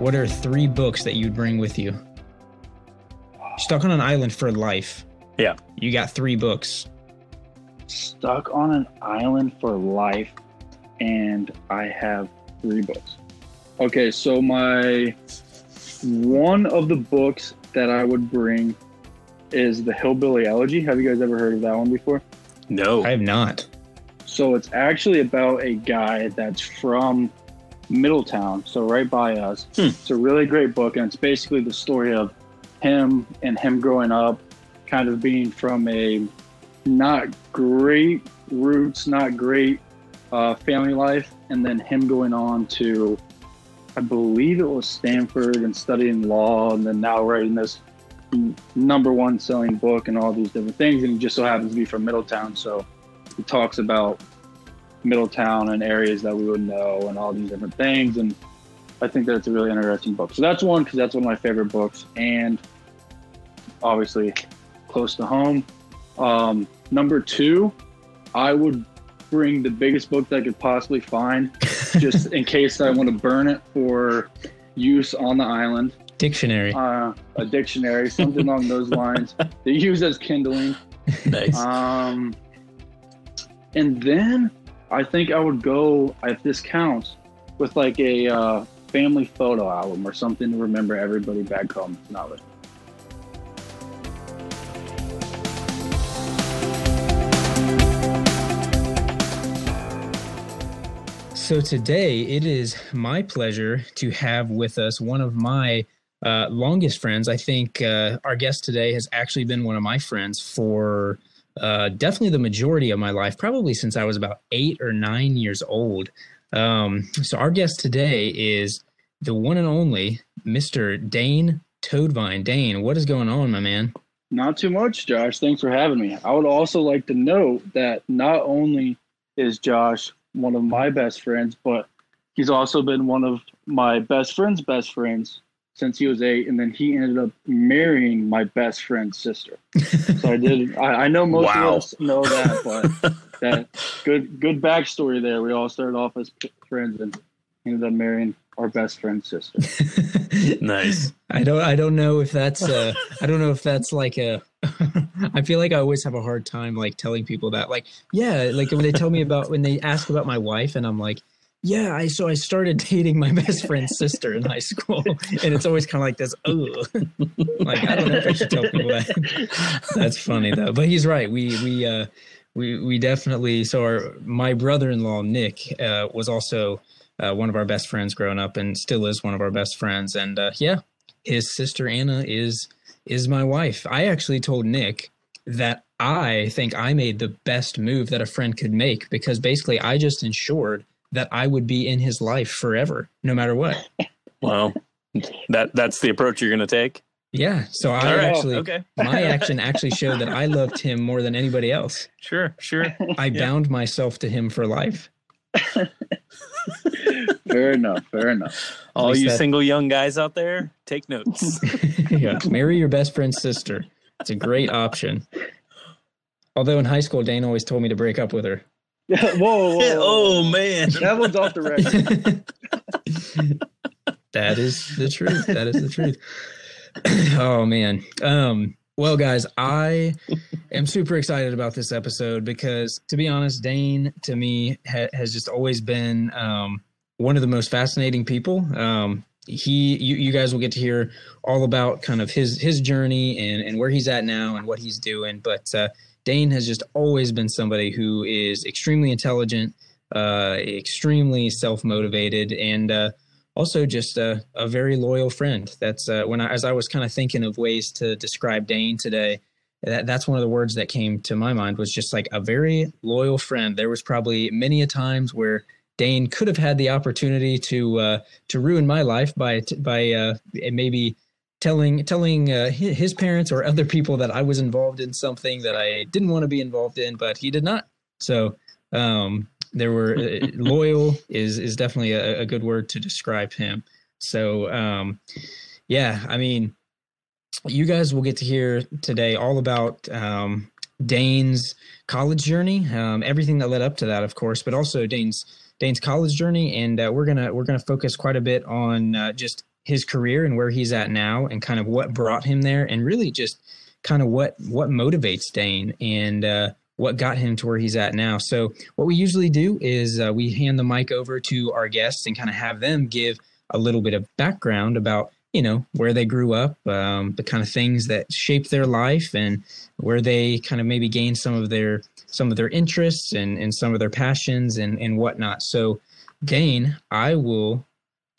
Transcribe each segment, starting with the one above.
what are three books that you'd bring with you? Stuck on an island for life. Yeah. You got three books. Stuck on an island for life, and I have three books. Okay, so my one of the books that I would bring is the Hillbilly Elegy. Have you guys ever heard of that one before? No. I have not. So it's actually about a guy that's from Middletown, so right by us. Hmm. It's a really great book, and it's basically the story of him and him growing up, kind of being from a not great roots, not great uh, family life, and then him going on to, I believe it was Stanford and studying law, and then now writing this number one selling book and all these different things. And he just so happens to be from Middletown, so he talks about Middletown and areas that we would know and all these different things. And I think that it's a really interesting book. So that's one because that's one of my favorite books, and obviously close to home. Um, number two, I would bring the biggest book that I could possibly find, just in case I want to burn it for use on the island. Dictionary. Uh, a dictionary, something along those lines. They use as kindling. Nice. Um, and then I think I would go, if this counts, with like a uh, family photo album or something to remember everybody back home. Not. So today it is my pleasure to have with us one of my uh, longest friends. I think uh, our guest today has actually been one of my friends for uh, definitely the majority of my life, probably since I was about eight or nine years old. Um, so our guest today is the one and only Mr. Dane Toadvine. Dane, what is going on, my man? Not too much, Josh. Thanks for having me. I would also like to note that not only is Josh one of my best friends, but he's also been one of my best friend's best friends since he was eight, and then he ended up marrying my best friend's sister. So I did. I, I know most Wow. of us know that, but that good good backstory there. We all started off as friends and ended up marrying our best friend's sister. nice. I don't I don't know if that's uh I don't know if that's like a I feel like I always have a hard time like telling people that like yeah like when they tell me about when they ask about my wife and I'm like yeah I so I started dating my best friend's sister in high school and it's always kind of like this oh like I don't know if I should tell people that. That's funny though. But he's right. We we uh we we definitely so our my brother-in-law Nick uh was also uh, one of our best friends growing up and still is one of our best friends. And uh yeah his sister Anna is is my wife. I actually told Nick that I think I made the best move that a friend could make because basically I just ensured that I would be in his life forever, no matter what. Well, that that's the approach you're going to take. Yeah. So I All right. actually, okay. my action actually showed that I loved him more than anybody else. Sure. Sure. I bound myself to him for life. fair enough. Fair enough. All you that- single young guys out there, take notes. yeah. Marry your best friend's sister. It's a great option. Although in high school, Dane always told me to break up with her. whoa, whoa, whoa. oh man. That one's off the record. that is the truth. That is the truth. oh man. Um well guys, I am super excited about this episode because to be honest, Dane to me ha- has just always been um one of the most fascinating people. Um he you, you guys will get to hear all about kind of his his journey and and where he's at now and what he's doing, but uh Dane has just always been somebody who is extremely intelligent, uh extremely self-motivated and uh also just a, a very loyal friend. That's uh, when I, as I was kind of thinking of ways to describe Dane today, that, that's one of the words that came to my mind was just like a very loyal friend. There was probably many a times where Dane could have had the opportunity to uh, to ruin my life by by uh, maybe telling telling uh, his parents or other people that I was involved in something that I didn't want to be involved in, but he did not. So um, there were uh, loyal is is definitely a, a good word to describe him. So um, yeah, I mean, you guys will get to hear today all about um, Dane's college journey, um, everything that led up to that, of course, but also Dane's Dane's college journey, and uh, we're gonna we're gonna focus quite a bit on uh, just his career and where he's at now and kind of what brought him there and really just kind of what what motivates Dane and uh, what got him to where he's at now. So what we usually do is uh, we hand the mic over to our guests and kind of have them give a little bit of background about you know where they grew up, um, the kind of things that shaped their life, and where they kind of maybe gained some of their some of their interests and, and some of their passions and, and whatnot. So, Dane, I will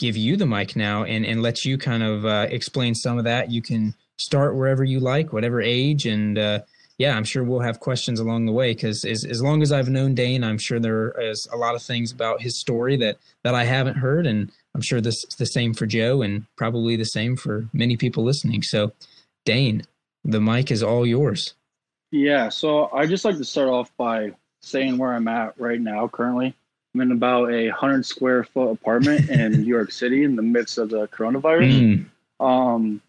give you the mic now and, and let you kind of uh, explain some of that. You can start wherever you like, whatever age. And uh, yeah, I'm sure we'll have questions along the way because as, as long as I've known Dane, I'm sure there is a lot of things about his story that, that I haven't heard. And I'm sure this is the same for Joe and probably the same for many people listening. So, Dane, the mic is all yours. Yeah, so I just like to start off by saying where I'm at right now currently. I'm in about a hundred square foot apartment in New York City in the midst of the coronavirus. Mm. Um,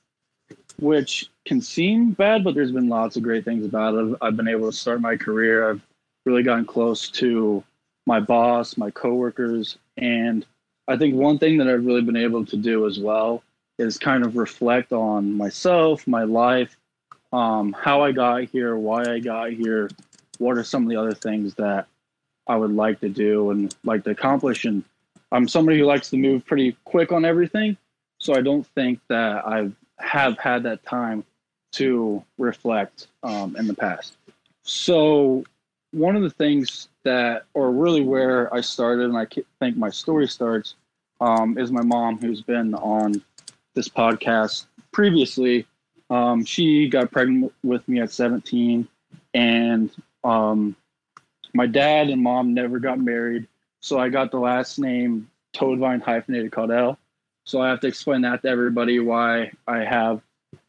which can seem bad, but there's been lots of great things about it. I've been able to start my career. I've really gotten close to my boss, my coworkers, and I think one thing that I've really been able to do as well is kind of reflect on myself, my life, um, how I got here, why I got here, what are some of the other things that I would like to do and like to accomplish. And I'm somebody who likes to move pretty quick on everything. So I don't think that I have had that time to reflect um, in the past. So one of the things that, or really where I started, and I think my story starts, um, is my mom, who's been on this podcast previously. Um, she got pregnant with me at 17, and um, my dad and mom never got married. So I got the last name Toadvine hyphenated Caudill. So I have to explain that to everybody why I have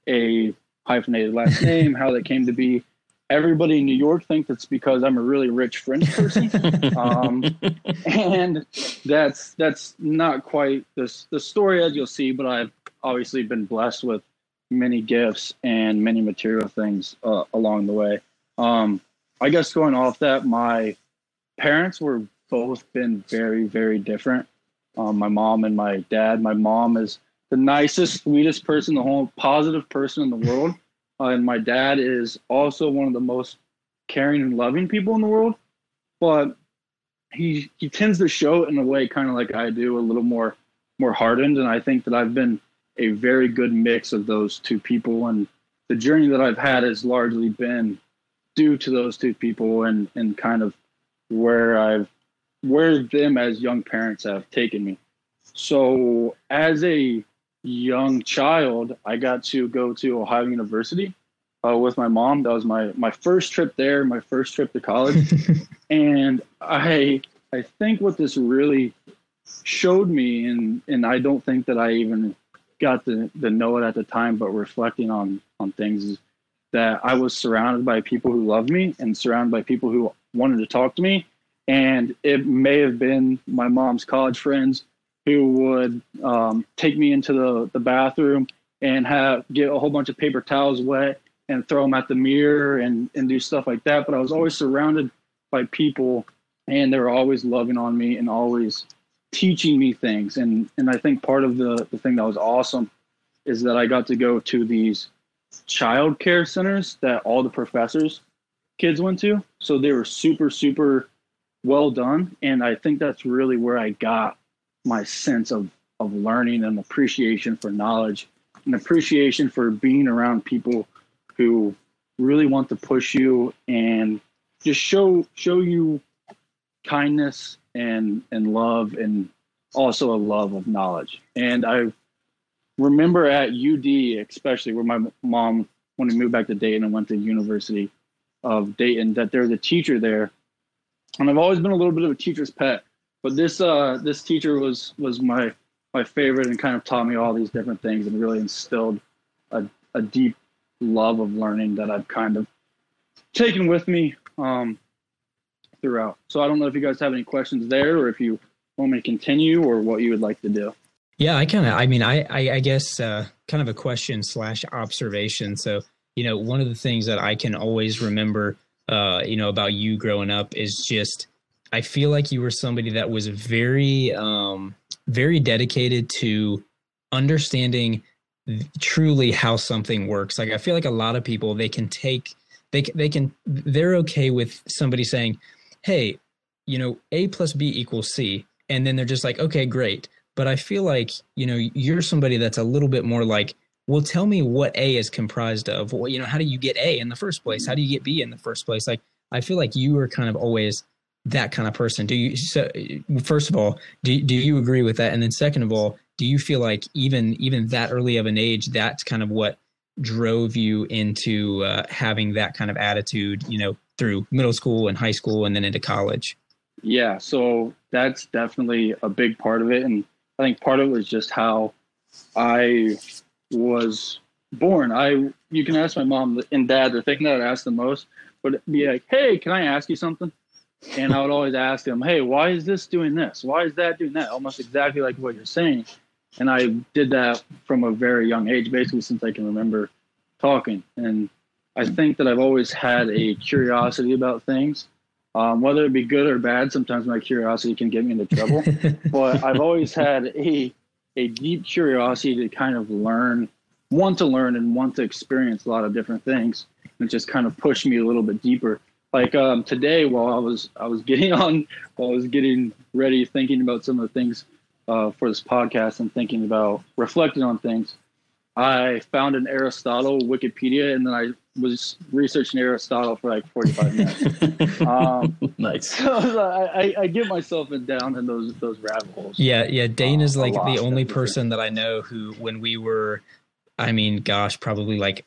a hyphenated last name, how that came to be. Everybody in New York thinks it's because I'm a really rich French person, um, and that's that's not quite this the story as you'll see. But I've obviously been blessed with many gifts and many material things uh, along the way. Um, I guess going off that, my parents were both been very, very different. Um, my mom and my dad. My mom is the nicest, sweetest person, the whole positive person in the world. Uh, and my dad is also one of the most caring and loving people in the world. But he he tends to show it in a way kind of like I do, a little more more hardened. And I think that I've been a very good mix of those two people. And the journey that I've had has largely been due to those two people and, and kind of where I've where them as young parents have taken me. So as a young child, I got to go to Ohio University uh, with my mom. That was my my first trip there, my first trip to college, and I I think what this really showed me, and and I don't think that I even got to, to know it at the time, but reflecting on on things is that I was surrounded by people who loved me and surrounded by people who wanted to talk to me. And it may have been my mom's college friends who would um, take me into the, the bathroom and have get a whole bunch of paper towels wet and throw them at the mirror and, and do stuff like that. But I was always surrounded by people and they were always loving on me and always teaching me things. And and I think part of the, the thing that was awesome is that I got to go to these child care centers that all the professors kids went to. So they were super, super well done. And I think that's really where I got my sense of, of learning and appreciation for knowledge and appreciation for being around people who really want to push you and just show show you kindness and and love and also a love of knowledge. And I remember at UD, especially where my mom, when we moved back to Dayton and went to University of Dayton, that there's a teacher there, and I've always been a little bit of a teacher's pet. But this uh, this teacher was was my my favorite and kind of taught me all these different things and really instilled a, a deep love of learning that I've kind of taken with me um, throughout. So I don't know if you guys have any questions there or if you want me to continue or what you would like to do. Yeah, I kind of, I mean, I, I, I guess, uh, kind of a question slash observation. So, you know, one of the things that I can always remember, uh, you know, about you growing up is just, I feel like you were somebody that was very, um, very dedicated to understanding truly how something works. Like I feel like a lot of people they can take they they can they're okay with somebody saying, "Hey, you know, A plus B equals C," and then they're just like, "Okay, great." But I feel like you know you're somebody that's a little bit more like, "Well, tell me what A is comprised of. Well, you know, how do you get A in the first place? How do you get B in the first place?" Like I feel like you are kind of always that kind of person. Do you? So, first of all, do do you agree with that? And then second of all, do you feel like even even that early of an age, that's kind of what drove you into uh, having that kind of attitude? You know, through middle school and high school, and then into college. Yeah, so that's definitely a big part of it, and I think part of it was just how I was born. I you can ask my mom and dad the thing that I ask the most would be like, "Hey, can I ask you something?" and I would always ask them, "Hey, why is this doing this? Why is that doing that?" Almost exactly like what you're saying. And I did that from a very young age, basically since I can remember talking. And I think that I've always had a curiosity about things, um, whether it be good or bad. Sometimes my curiosity can get me into trouble, but I've always had a a deep curiosity to kind of learn, want to learn, and want to experience a lot of different things, and just kind of push me a little bit deeper like um, today while I was I was getting on while I was getting ready thinking about some of the things uh, for this podcast and thinking about reflecting on things I found an Aristotle Wikipedia and then I was researching Aristotle for like 45 minutes. um, nice. So I, I, get myself in, down in those those rabbit holes. Yeah, yeah. Dane is like the only person that I know who, when we were, I mean, gosh, probably like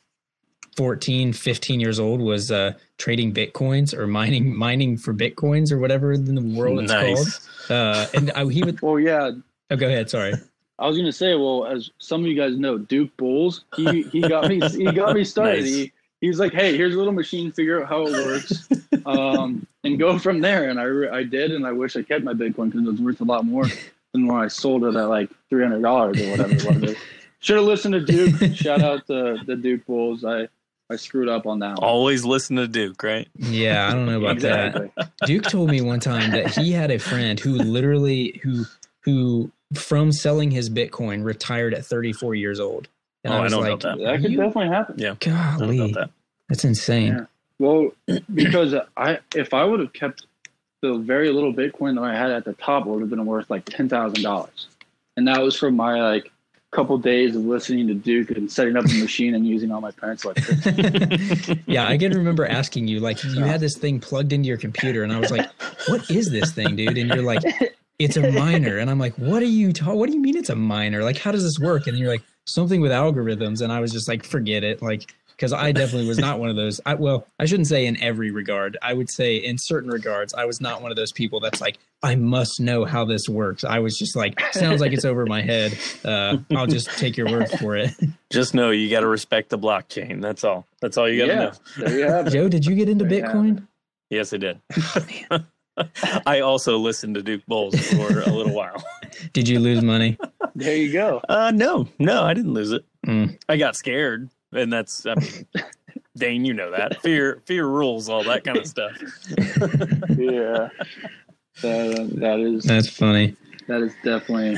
14, 15 years old was uh, trading bitcoins or mining mining for bitcoins or whatever in the world it's nice. called. Uh, and I, he would. Well, yeah. Oh, go ahead. Sorry. I was gonna say, well, as some of you guys know, Duke Bulls, he he got me he got me started. nice. He he's like, hey, here's a little machine, figure out how it works, um, and go from there. And I I did, and I wish I kept my Bitcoin because it was worth a lot more than when I sold it at like three hundred dollars or whatever it was. Should have listened to Duke. Shout out to the Duke Bulls. I I screwed up on that one. Always listen to Duke, right? Yeah, I don't know about exactly. that. Duke told me one time that he had a friend who literally who who from selling his Bitcoin retired at 34 years old. And oh, I was I like, that. that could definitely happen. Yeah. Golly. That. That's insane. Yeah. Well, because I if I would have kept the very little Bitcoin that I had at the top, it would have been worth like ten thousand dollars. And that was from my like couple days of listening to Duke and setting up the machine and using all my parents' electricity. yeah, I can remember asking you, like, you had this thing plugged into your computer, and I was like, "What is this thing, dude?" And you're like, "It's a miner," and I'm like, "What are you? Ta- what do you mean it's a miner? Like, how does this work?" And you're like, "Something with algorithms," and I was just like, "Forget it." Like, because I definitely was not one of those. I, well, I shouldn't say in every regard. I would say in certain regards, I was not one of those people that's like, I must know how this works. I was just like, sounds like it's over my head. Uh, I'll just take your word for it. Just know you got to respect the blockchain. That's all. That's all you got to yeah, know. There you have Joe, did you get into there Bitcoin? Yes, I did. I also listened to Duke Bulls for a little while. Did you lose money? There you go. Uh, no, no, I didn't lose it. Mm. I got scared and that's I mean, Dane, you know that fear fear rules all that kind of stuff. yeah, that, that is that's funny. That is definitely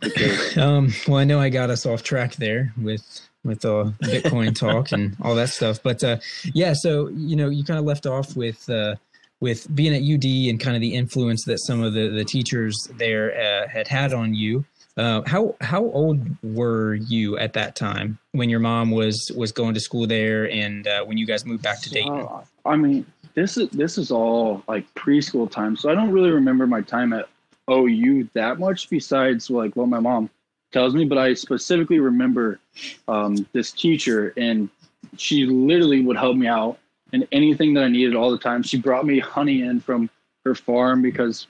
the case. Um, well, I know I got us off track there with with the Bitcoin talk and all that stuff, but uh, yeah. So you know, you kind of left off with. Uh, with being at UD and kind of the influence that some of the, the teachers there uh, had had on you, uh, how how old were you at that time when your mom was was going to school there, and uh, when you guys moved back to Dayton? Uh, I mean, this is this is all like preschool time, so I don't really remember my time at OU that much. Besides, like what my mom tells me, but I specifically remember um, this teacher, and she literally would help me out in anything that I needed all the time. She brought me honey in from her farm because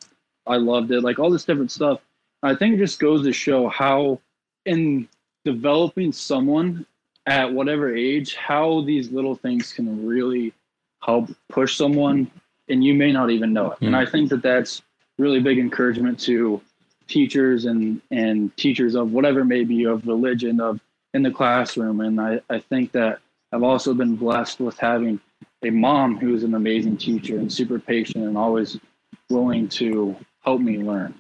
I loved it, like all this different stuff I think it just goes to show how, in developing someone at whatever age, how these little things can really help push someone, and you may not even know it. Mm-hmm. And I think that that's really big encouragement to teachers and and teachers of whatever may be of religion of in the classroom. And I, I think that I've also been blessed with having a mom who is an amazing teacher and super patient and always willing to help me learn.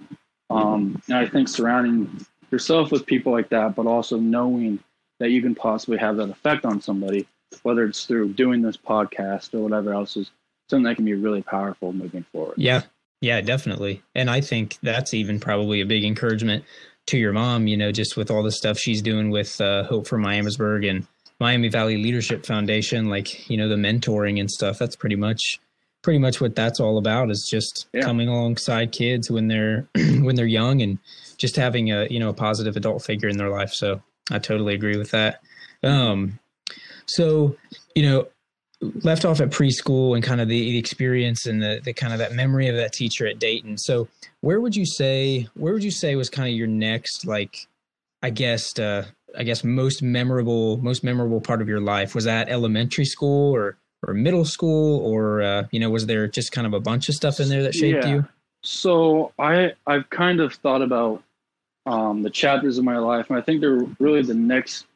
Um, and I think surrounding yourself with people like that, but also knowing that you can possibly have that effect on somebody, whether it's through doing this podcast or whatever else is something that can be really powerful moving forward. Yeah. Yeah, definitely. And I think that's even probably a big encouragement to your mom, you know, just with all the stuff she's doing with uh, Hope for Miamisburg and Miami Valley Leadership Foundation, like, you know, the mentoring and stuff. That's pretty much pretty much what that's all about is just yeah. coming alongside kids when they're when they're young and just having a, you know, a positive adult figure in their life. So I totally agree with that. Um so, you know, left off at preschool and kind of the, the experience and the, the kind of that memory of that teacher at Dayton. So where would you say where would you say was kind of your next like I guess uh, I guess most memorable most memorable part of your life was that elementary school or or middle school or uh, you know was there just kind of a bunch of stuff in there that shaped yeah. you? So I I've kind of thought about um, the chapters of my life and I think they're really the next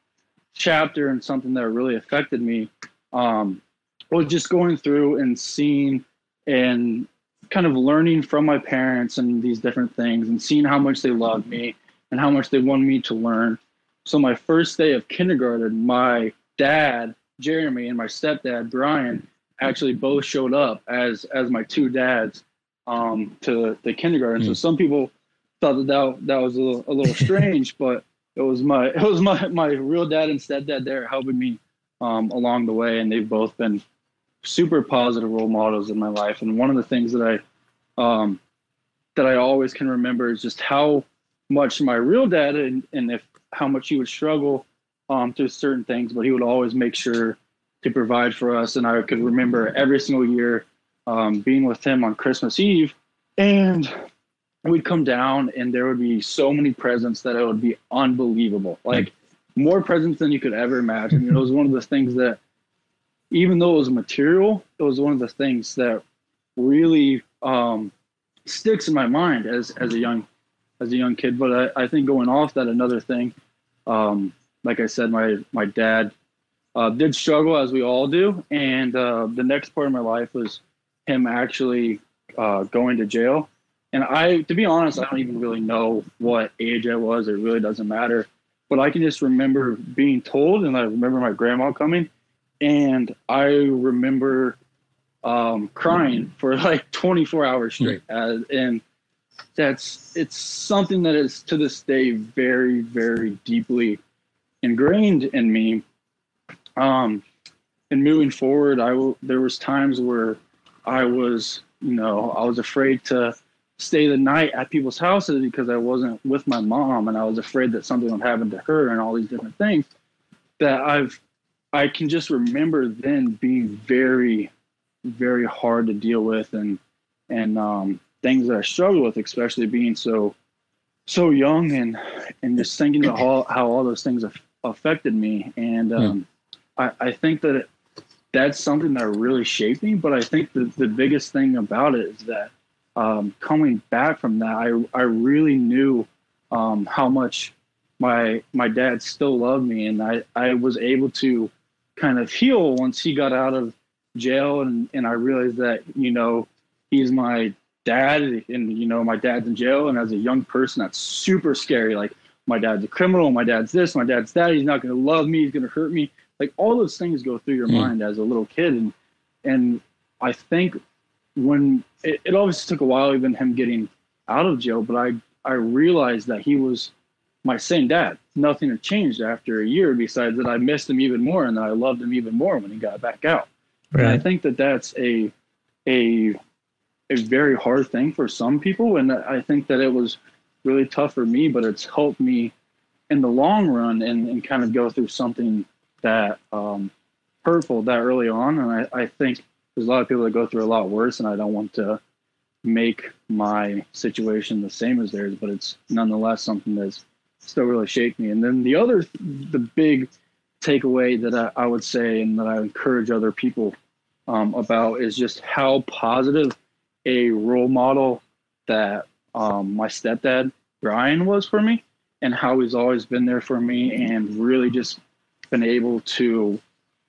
chapter and something that really affected me um, was just going through and seeing and kind of learning from my parents and these different things and seeing how much they loved me and how much they wanted me to learn. So my first day of kindergarten, my dad, Jeremy, and my stepdad, Brian, actually both showed up as as my two dads um, to the kindergarten. Mm. So hmm. some people thought that that, that was a little, a little strange, but it was my it was my my real dad and stepdad there helping me um, along the way, and they've both been super positive role models in my life. And one of the things that I um, that I always can remember is just how much my real dad and, and if how much he would struggle um, through certain things, but he would always make sure to provide for us. And I could remember every single year um, being with him on Christmas Eve, and we'd come down, and there would be so many presents that it would be unbelievable, like more presents than you could ever imagine. it was one of the things that even though it was material, it was one of the things that really um, sticks in my mind as as a young as a young kid. But I, I think going off that, another thing, um, like I said, my my dad uh, did struggle as we all do, and uh, the next part of my life was him actually uh, going to jail. And I, to be honest, I don't even really know what age I was. It really doesn't matter. But I can just remember being told, and I remember my grandma coming and I remember um, crying for like 24 hours straight, uh, and that's it's something that is to this day very very deeply ingrained in me. Um, and moving forward, I will. There was times where I was, you know, I was afraid to stay the night at people's houses because I wasn't with my mom, and I was afraid that something would happen to her, and all these different things that I've I can just remember then being very, very hard to deal with and and um, things that I struggle with, especially being so so young and and just thinking about how, how all those things have affected me. And um, I, I think that it, that's something that really shaped me. But I think the, the biggest thing about it is that um, coming back from that, I I really knew um, how much my my dad still loved me, and I I was able to kind of heal once he got out of jail and, and I realized that, you know, he's my dad and, you know, my dad's in jail. And as a young person, that's super scary. Like my dad's a criminal, my dad's this, my dad's that. He's not going to love me. He's going to hurt me. Like all those things go through your mm. mind as a little kid. And, and I think when it, it obviously took a while, even him getting out of jail, but I, I realized that he was my same dad. Nothing had changed after a year, besides that I missed him even more and that I loved him even more when he got back out. Right. And I think that that's a a a very hard thing for some people, and I think that it was really tough for me, but it's helped me in the long run and, and kind of go through something that um, hurtful that early on. And I, I think there's a lot of people that go through a lot worse, and I don't want to make my situation the same as theirs, but it's nonetheless something that's still really shaped me. And then the other, the big takeaway that I, I would say and that I encourage other people um, about is just how positive a role model that um, my stepdad Brian was for me, and how he's always been there for me, and really just been able to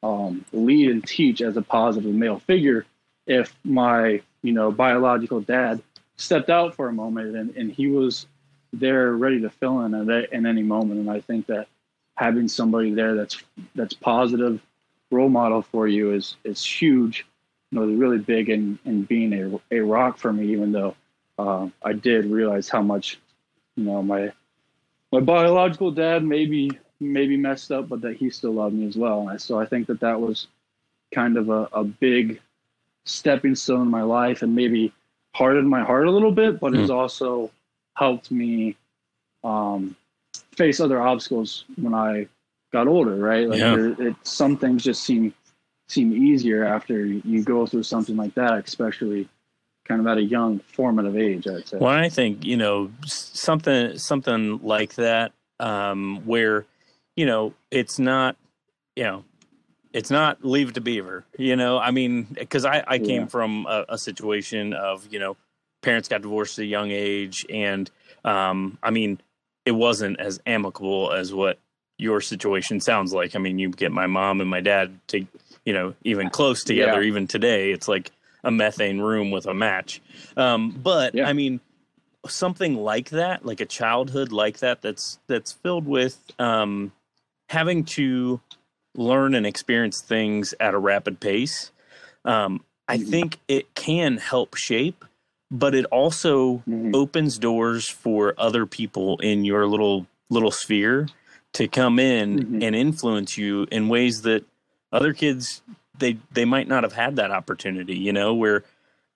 um, lead and teach as a positive male figure. If my you know biological dad stepped out for a moment and, and he was they're ready to fill in at in any moment. And I think that having somebody there that's that's positive role model for you is is huge. Know, really big in in being a a rock for me. Even though uh, I did realize how much, you know, my my biological dad maybe maybe messed up, but that he still loved me as well. And so I think that that was kind of a, a big stepping stone in my life and maybe hardened my heart a little bit, but mm. has also helped me um, face other obstacles when I got older, right? Like yeah. there, it, some things just seem seem easier after you go through something like that, especially kind of at a young formative age. I'd say. Well, I think you know something something like that um, where you know it's not you know it's not leave it to beaver you know i mean because i i came yeah. from a, a, situation of you know parents got divorced at a young age and um i mean it wasn't as amicable as what your situation sounds like i mean you get my mom and my dad to you know even close together yeah. even today it's like a methane room with a match um but yeah. i mean something like that like a childhood like that that's that's filled with um having to learn and experience things at a rapid pace, um, I mm-hmm. think it can help shape, but it also mm-hmm. opens doors for other people in your little little sphere to come in mm-hmm. and influence you in ways that other kids they they might not have had that opportunity. You know, where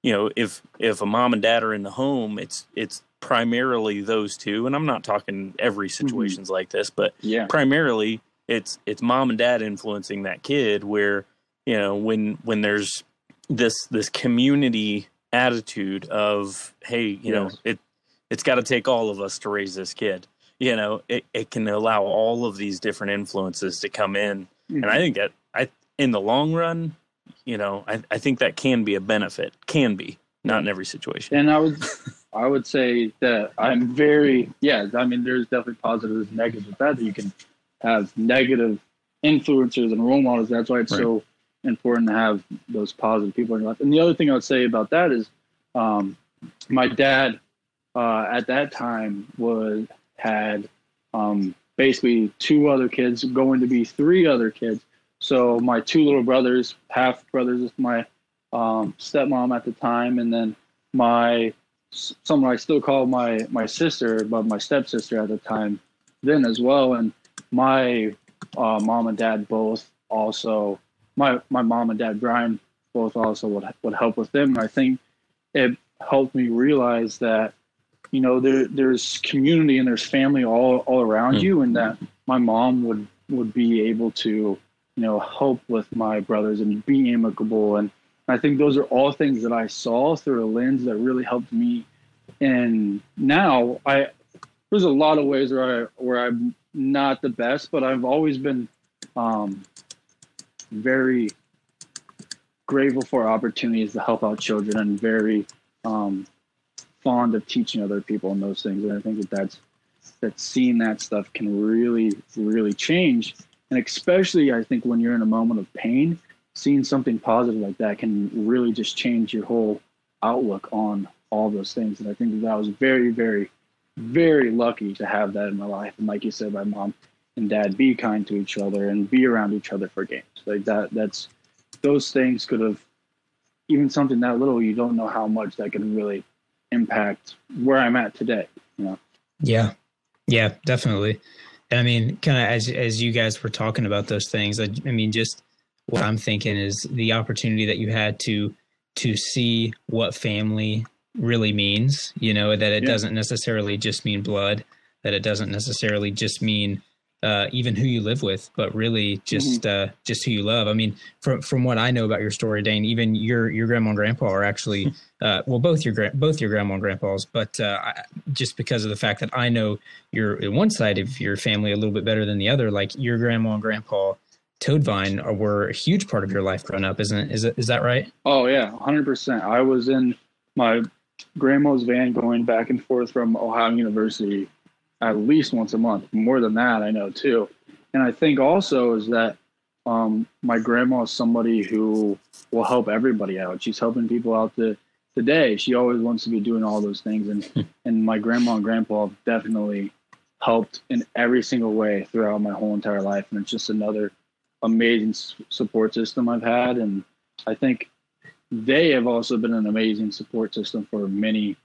you know if if a mom and dad are in the home, it's it's primarily those two, and I'm not talking every mm-hmm. situations like this, but yeah. primarily it's it's mom and dad influencing that kid where you know when when there's this this community attitude of hey you yes. know it it's got to take all of us to raise this kid you know it, it can allow all of these different influences to come in mm-hmm. and i think that in the long run you know I, I think that can be a benefit can be not in every situation and i would i would say that i'm very yeah i mean there's definitely positives and negatives with that that you can have negative influencers and role models. That's why it's right. so important to have those positive people in your life. And the other thing I would say about that is, um, my dad uh, at that time was had um, basically two other kids, going to be three other kids. So my two little brothers, half brothers with my um, stepmom at the time, and then my someone I still call my my sister, but my stepsister at the time, then as well. And my uh, mom and dad both also my my mom and dad Brian both also would would help with them. And I think it helped me realize that you know there there's community and there's family all all around mm-hmm. you, and that my mom would would be able to you know help with my brothers and be amicable. And I think those are all things that I saw through a lens that really helped me. And now I there's a lot of ways where I where I'm not the best, but I've always been um, very grateful for opportunities to help out children and very um, fond of teaching other people and those things. And I think that that's that seeing that stuff can really, really change. And especially, I think when you're in a moment of pain, seeing something positive like that can really just change your whole outlook on all those things. And I think that, I was very, very very lucky to have that in my life. And like you said, my mom and dad be kind to each other and be around each other for games. Like that that's those things could have even something that little you don't know how much that can really impact where I'm at today. You know? Yeah. Yeah, definitely. And I mean, kind of as as you guys were talking about those things, I, I mean, just what I'm thinking is the opportunity that you had to to see what family really means, you know, that it yeah. doesn't necessarily just mean blood, that it doesn't necessarily just mean uh, even who you live with, but really just mm-hmm. uh, just who you love. I mean, from from what I know about your story, Dane, even your your grandma and grandpa are actually uh, well, both your both your grandma and grandpas, but uh, I, just because of the fact that I know your one side of your family a little bit better than the other, like your grandma and grandpa. Toadvine were a huge part of your life growing up, isn't it? Is it is that right? Oh yeah, hundred percent. I was in my grandma's van going back and forth from Ohio University at least once a month. More than that, I know too. And I think also is that um, my grandma is somebody who will help everybody out. She's helping people out the the today. She always wants to be doing all those things, and and my grandma and grandpa definitely helped in every single way throughout my whole entire life, and it's just another amazing support system I've had, and I think they have also been an amazing support system for many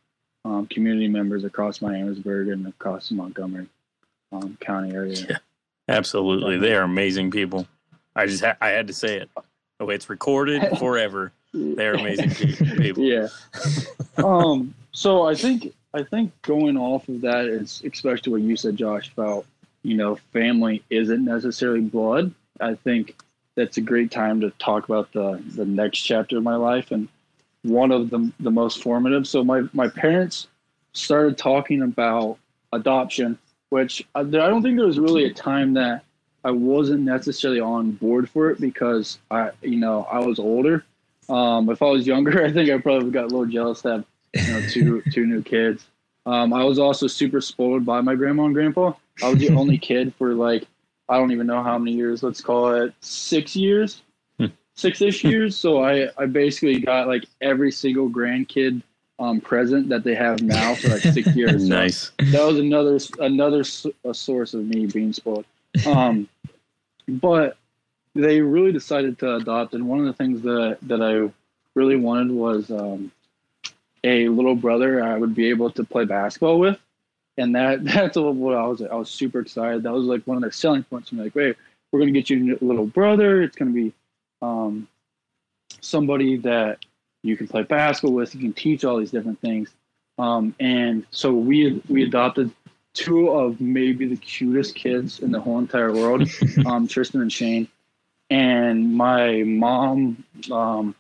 um, community members across Miamisburg and across the Montgomery um, County area. Yeah, absolutely, they are amazing people. I just ha- I had to say it. Oh, it's recorded forever. They're amazing people. Yeah. um. So I think I think going off of that is especially what you said, Josh, about you know family isn't necessarily blood. I think that's a great time to talk about the the next chapter of my life and one of the the most formative. So my my parents started talking about adoption, which I, I don't think there was really a time that I wasn't necessarily on board for it because I you know I was older. Um, if I was younger, I think I probably got a little jealous to have you know two two new kids. Um, I was also super spoiled by my grandma and grandpa. I was the only kid for like I don't even know how many years. Let's call it six years. Six ish years. So I I basically got like every single grandkid um, present that they have now for like six years. nice. So that was another another a source of me being spoiled. Um, but they really decided to adopt, and one of the things that that I really wanted was um, a little brother I would be able to play basketball with and that that's what I was I was super excited. That was like one of their selling points. I'm like, wait, we're gonna get you a little brother. It's gonna be um, somebody that you can play basketball with. You can teach all these different things. Um, and so we we adopted two of maybe the cutest kids in the whole entire world, um, Tristan and Shane. And my mom, um,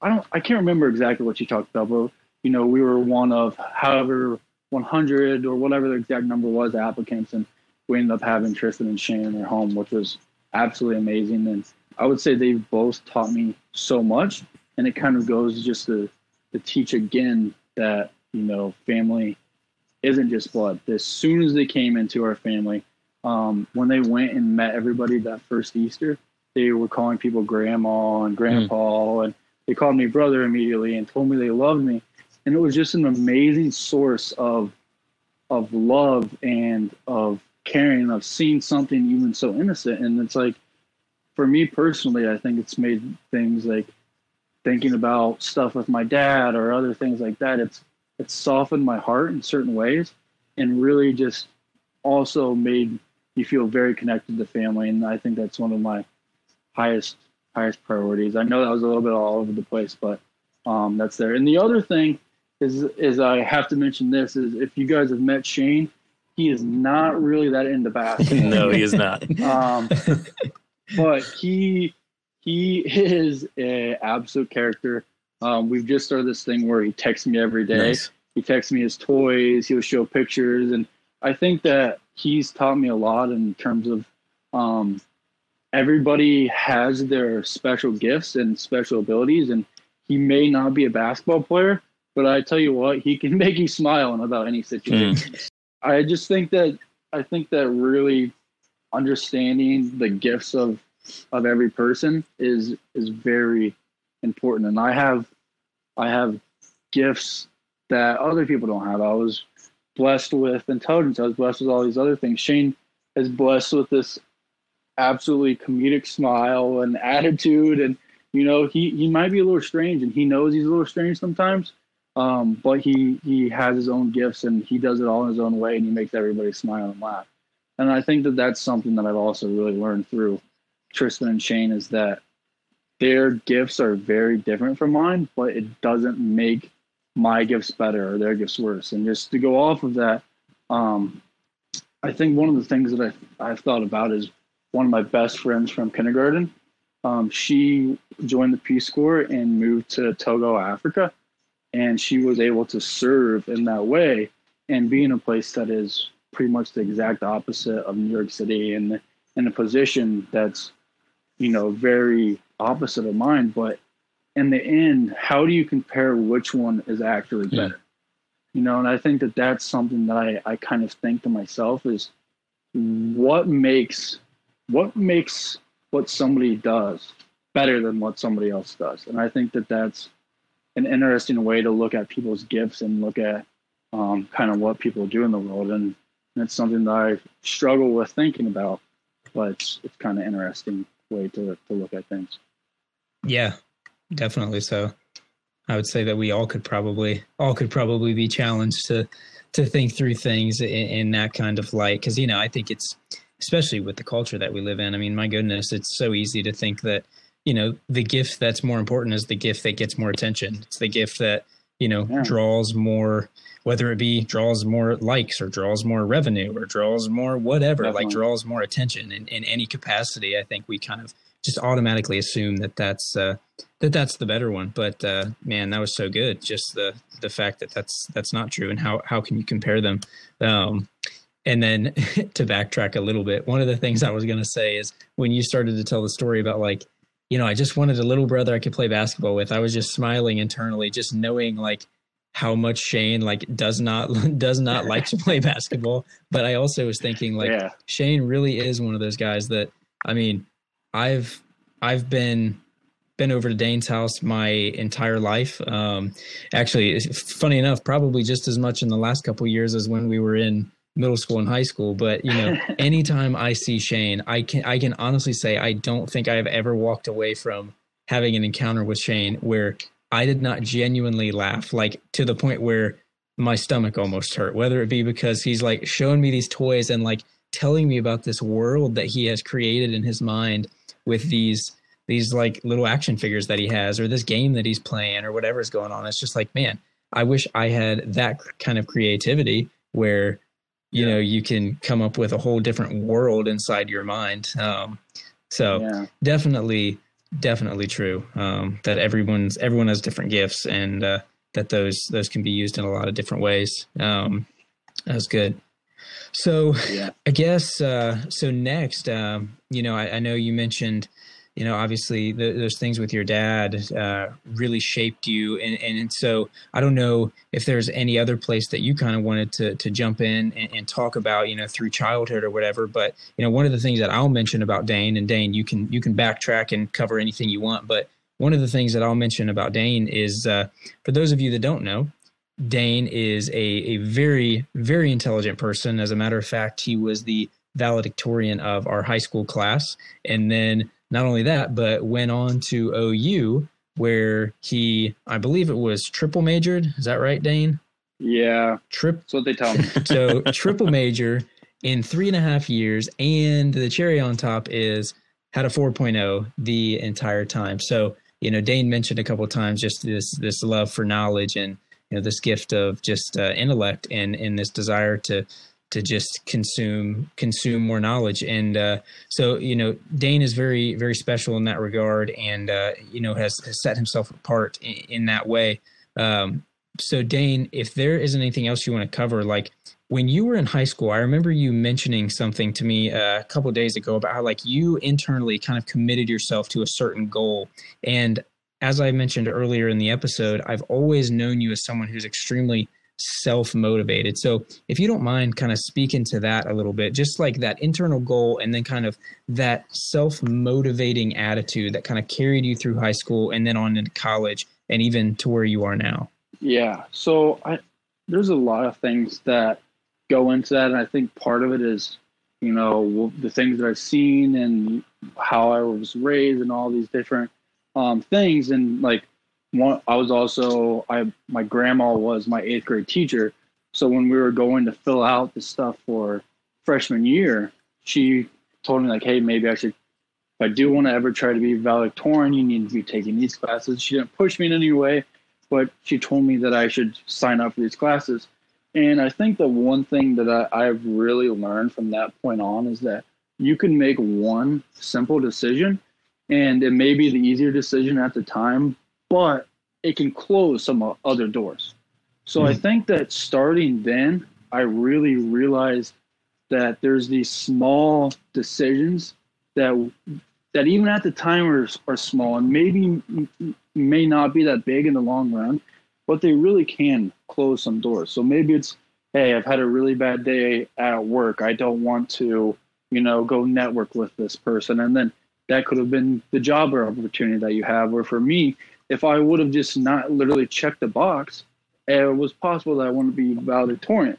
I don't, I can't remember exactly what she talked about, but you know, we were one of however 100 or whatever the exact number was applicants, and we ended up having Tristan and Shane in their home, which was absolutely amazing. And I would say they've both taught me so much, and it kind of goes just to to teach again that you know family isn't just blood. As soon as they came into our family, um, when they went and met everybody that first Easter, they were calling people grandma and grandpa, mm. and they called me brother immediately and told me they loved me and it was just an amazing source of of love and of caring of seeing something even so innocent and it's like for me personally i think it's made things like thinking about stuff with my dad or other things like that it's it's softened my heart in certain ways and really just also made me feel very connected to family and i think that's one of my highest highest priorities i know that was a little bit all over the place but um, that's there and the other thing is is I have to mention this is if you guys have met Shane, he is not really that into basketball. no, he is not. um, but he he is a absolute character. Um, we've just started this thing where he texts me every day. Nice. He texts me his toys. He'll show pictures, and I think that he's taught me a lot in terms of um, everybody has their special gifts and special abilities, and he may not be a basketball player, but I tell you what, he can make you smile in about any situation. Mm. I just think that I think that really understanding the gifts of of every person is is very important. And I have I have gifts that other people don't have. I was blessed with intelligence. I was blessed with all these other things. Shane is blessed with this absolutely comedic smile and attitude and you know he he might be a little strange and he knows he's a little strange sometimes um, but he he has his own gifts and he does it all in his own way and he makes everybody smile and laugh. And I think that that's something that I've also really learned through Tristan and Shane is that their gifts are very different from mine, but it doesn't make my gifts better or their gifts worse. And just to go off of that, um, I think one of the things that I, I've thought about is one of my best friends from kindergarten. Um, she joined the Peace Corps and moved to Togo, Africa and she was able to serve in that way and be in a place that is pretty much the exact opposite of New York City and in a position that's you know very opposite of mine but in the end how do you compare which one is actually hmm. better yeah. you know and i think that that's something that i i kind of think to myself is what makes what makes what somebody does better than what somebody else does and i think that that's an interesting way to look at people's gifts and look at um, kind of what people do in the world. And it's something that I struggle with thinking about, but it's, it's kind of interesting way to, to look at things. Yeah, definitely so. I would say that we all could probably all could probably be challenged to to think through things in, in that kind of light because you know I think it's especially with the culture that we live in. I mean, my goodness, it's so easy to think that you know the gift that's more important is the gift that gets more attention. It's the gift that you know yeah. draws more whether it be draws more likes or draws more revenue or draws more whatever Definitely. like draws more attention in, in any capacity i think we kind of just automatically assume that that's uh, that that's the better one. But uh, man, that was so good. Just the the fact that that's that's not true, and how how can you compare them? Um, and then to backtrack a little bit, one of the things I was going to say is when you started to tell the story about like, you know, I just wanted a little brother I could play basketball with. I was just smiling internally, just knowing like how much Shane like does not does not like to play basketball. But I also was thinking like yeah. Shane really is one of those guys that I mean I've I've been been over to Dane's house my entire life. Um, actually, funny enough, probably just as much in the last couple years as when we were in middle school and high school. But you know, anytime I see Shane, I can I can honestly say I don't think I have ever walked away from having an encounter with Shane where I did not genuinely laugh, like to the point where my stomach almost hurt. Whether it be because he's like showing me these toys and like telling me about this world that he has created in his mind with these these like little action figures that he has or this game that he's playing or whatever's going on it's just like man i wish i had that kind of creativity where you yeah. know you can come up with a whole different world inside your mind um, so yeah. definitely definitely true um, that everyone's everyone has different gifts and uh, that those those can be used in a lot of different ways um, that was good so yeah. I guess uh, so. Next, um, you know, I, I, know you mentioned, you know, obviously the, those things with your dad uh, really shaped you, and, and so I don't know if there's any other place that you kind of wanted to to jump in and, and, talk about, you know, through childhood or whatever. But you know, one of the things that I'll mention about Dane, and Dane, you can you can backtrack and cover anything you want, but one of the things that I'll mention about Dane is, uh, for those of you that don't know, Dane is a, a very, very intelligent person. As a matter of fact, he was the valedictorian of our high school class. And then not only that, but went on to OU where he, I believe it was triple majored. Is that right, Dane? Yeah. Trip. That's what they tell me. so triple major in three and a half years. And the cherry on top is had a 4.0 the entire time. So, you know, Dane mentioned a couple times just this, this love for knowledge and, you know this gift of just uh, intellect and and this desire to to just consume consume more knowledge. And uh, so you know dane is very very special in that regard and uh, you know has, has set himself apart in, in that way. Um, so dane if there isn't anything else you want to cover like when you were in high school i remember you mentioning something to me uh, a couple days ago about how like you internally kind of committed yourself to a certain goal. And as I mentioned earlier in the episode, I've always known you as someone who's extremely self motivated. So, if you don't mind kind of speaking to that a little bit, just like that internal goal and then kind of that self motivating attitude that kind of carried you through high school and then on into college and even to where you are now. Yeah. So, I, there's a lot of things that go into that. And I think part of it is, you know, the things that I've seen and how I was raised and all these different um, things. And like one, I was also I my grandma was my eighth grade teacher. So when we were going to fill out the stuff for freshman year, she told me like, hey, maybe I should. If I do want to ever try to be valedictorian, you need to be taking these classes. She didn't push me in any way, but she told me that I should sign up for these classes. And I think the one thing that I, I've really learned from that point on is that you can make one simple decision and it may be the easier decision at the time, but it can close some other doors. So mm-hmm. I think that starting then, I really realized that there's these small decisions that that even at the time are, are small and maybe may not be that big in the long run, but they really can close some doors. So maybe it's, hey, I've had a really bad day at work. I don't want to, you know, go network with this person. And then that could have been the job or opportunity that you have. Or for me, if I would have just not literally checked the box, it was possible that I wouldn't be valedictorian.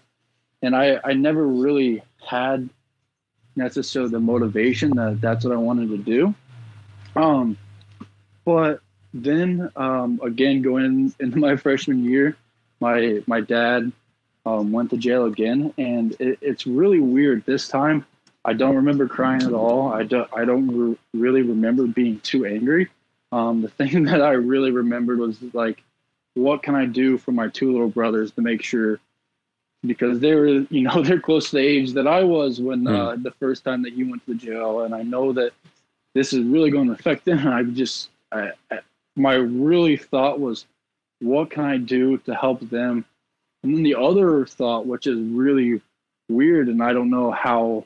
And I, I never really had necessarily the motivation that that's what I wanted to do. Um, but then um, again, going into my freshman year, my my dad um, went to jail again, and it, it's really weird. This time, I don't remember crying at all. I don't I don't re- really remember being too angry. Um, the thing that I really remembered was like, what can I do for my two little brothers to make sure because they were, you know, they're close to the age that I was when uh, the first time that you went to the jail, and I know that this is really going to affect them. I just, I, I, my really thought was, what can I do to help them? And then the other thought, which is really weird, and I don't know how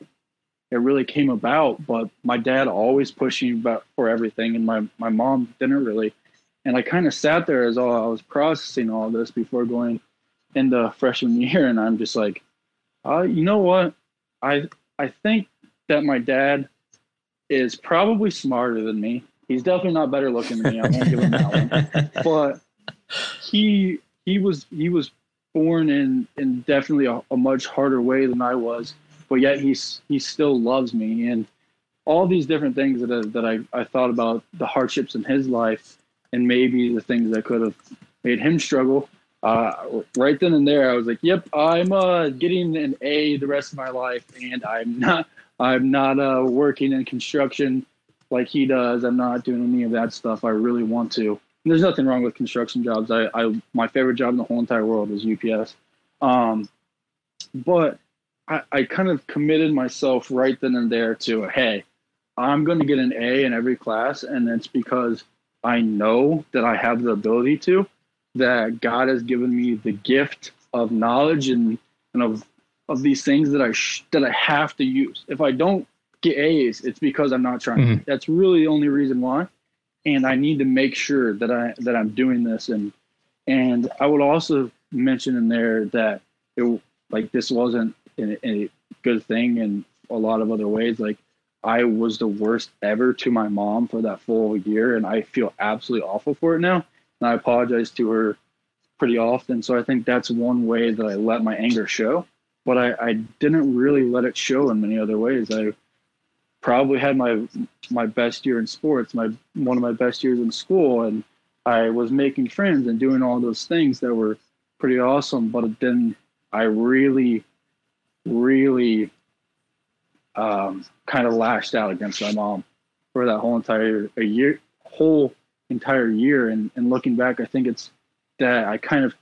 it really came about, but my dad always pushing about for everything, and my my mom didn't really. And I kind of sat there as all I was processing all this before going in the freshman year, and I'm just like, uh, you know what? I I think that my dad is probably smarter than me. He's definitely not better looking than me. I won't give him that one. But he he was he was born in in definitely a, a much harder way than I was, but yet he's he still loves me and all these different things that I, that I, I thought about the hardships in his life and maybe the things that could have made him struggle uh, right then and there, I was like, "Yep, I'm uh, getting an A the rest of my life, and I'm not, I'm not uh, working in construction like he does. I'm not doing any of that stuff. I really want to. And there's nothing wrong with construction jobs. I, I, my favorite job in the whole entire world is UPS. Um, but I, I kind of committed myself right then and there to, hey, I'm going to get an A in every class, and it's because I know that I have the ability to that God has given me the gift of knowledge and, and of of these things that I sh- that I have to use. If I don't get A's, it's because I'm not trying. Mm-hmm. That's really the only reason why. And I need to make sure that I that I'm doing this. And and I would also mention in there that it like this wasn't a, a good thing in a lot of other ways. Like I was the worst ever to my mom for that full year, and I feel absolutely awful for it now and I apologize to her pretty often. So I think that's one way that I let my anger show. But I, I didn't really let it show in many other ways. I probably had my my best year in sports, my one of my best years in school, and I was making friends and doing all those things that were pretty awesome. But then I really, really um, kind of lashed out against my mom for that whole entire a year, whole entire year. And, and looking back, I think it's that I kind of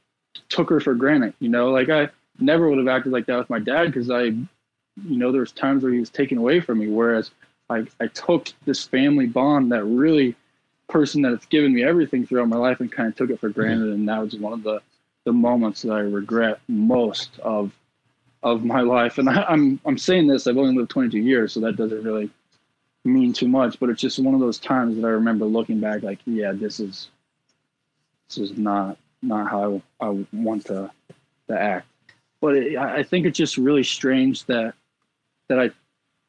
took her for granted. You know, like I never would have acted like that with my dad because I, you know, there was times where he was taken away from me. Whereas I, I took this family bond, that really person that has given me everything throughout my life, and kind of took it for granted. Mm-hmm. And that was one of the the moments that I regret most of of my life. And I, I'm I'm saying this, I've only lived 22 years, so that doesn't really mean too much, but it's just one of those times that I remember looking back, like, yeah, this is this is not not how I, I want to to act. But it, I think it's just really strange that that I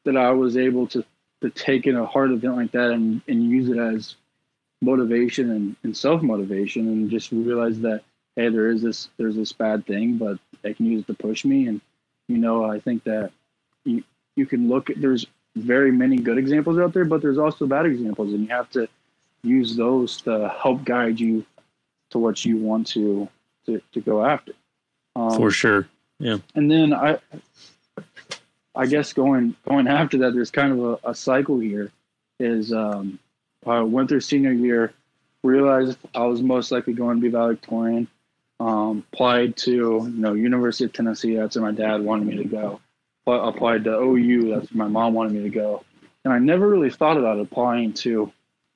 that I was able to to take in a hard event like that and, and use it as motivation and, and self motivation and just realize that hey there is this there's this bad thing but I can use it to push me and you know I think that you you can look at there's very many good examples out there, but there's also bad examples, and you have to use those to help guide you to what you want to to, to go after. Um, For sure, yeah. And then I, I guess going going after that, there's kind of a, a cycle here. Is um, I went through senior year, realized I was most likely going to be valedictorian. Um, applied to you know University of Tennessee. That's where my dad wanted me to go applied to OU. That's where my mom wanted me to go, and I never really thought about applying to,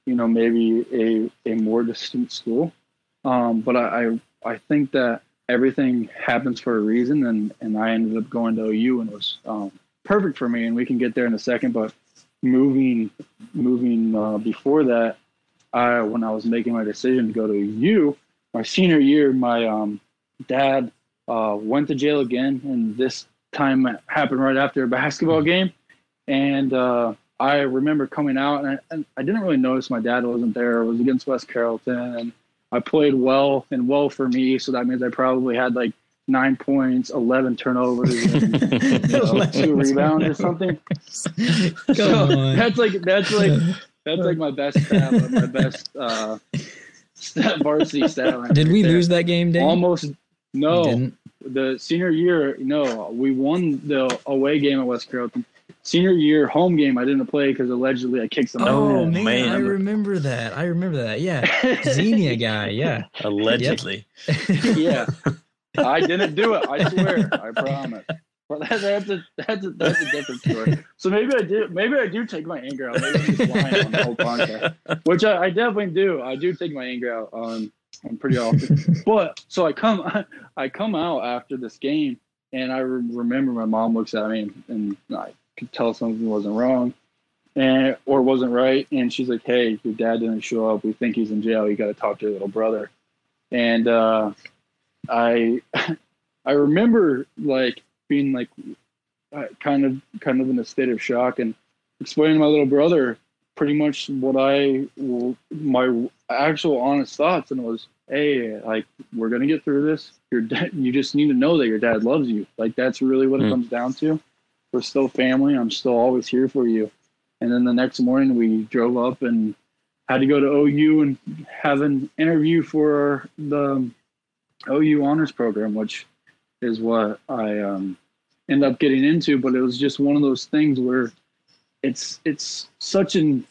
you know, maybe a a more distant school. Um, but I, I I think that everything happens for a reason, and and I ended up going to OU, and it was um, perfect for me. And we can get there in a second, but moving moving uh, before that, I when I was making my decision to go to OU, my senior year, my um, dad uh, went to jail again, and this time happened right after a basketball mm-hmm. game, and uh, I remember coming out, and I, and I, didn't really notice my dad wasn't there. It was against West Carrollton, and I played well and well for me, so that means I probably had like nine points, eleven turnovers, and, you know, two rebounds or something. Come So on. that's like that's like that's like my best my best uh, stat, varsity stat. line Did right we there. lose that game, Dane? Almost no. Didn't? The senior year, no, we won the away game at West Carrollton. Senior year home game, I didn't play because allegedly I kicked someone. Oh, Oh, man, man. I remember that. I remember that. Yeah, Xenia guy. Yeah. Allegedly. yeah, I didn't do it. I swear. I promise. But that, that's a that's a that's a different story. So maybe I do maybe I do take my anger out. Maybe I'm just lying on the whole podcast, which I, I definitely do. I do take my anger out on on pretty often. But so I come I come out after this game, and I re- remember my mom looks at me and I could tell something wasn't wrong. And or wasn't right, and she's like, "Hey, your dad didn't show up. We think he's in jail. You got to talk to your little brother." And uh, I I remember like being like uh, kind of kind of in a state of shock and explaining to my little brother pretty much what I my actual honest thoughts. And it was hey like we're gonna get through this. Your dad you just need to know that your dad loves you. Like that's really what it Mm. comes down to. We're still family. I'm still always here for you. And then the next morning we drove up and had to go to OU and have an interview for the OU honors program, which is what I um, end up getting into. But it was just one of those things where it's it's such an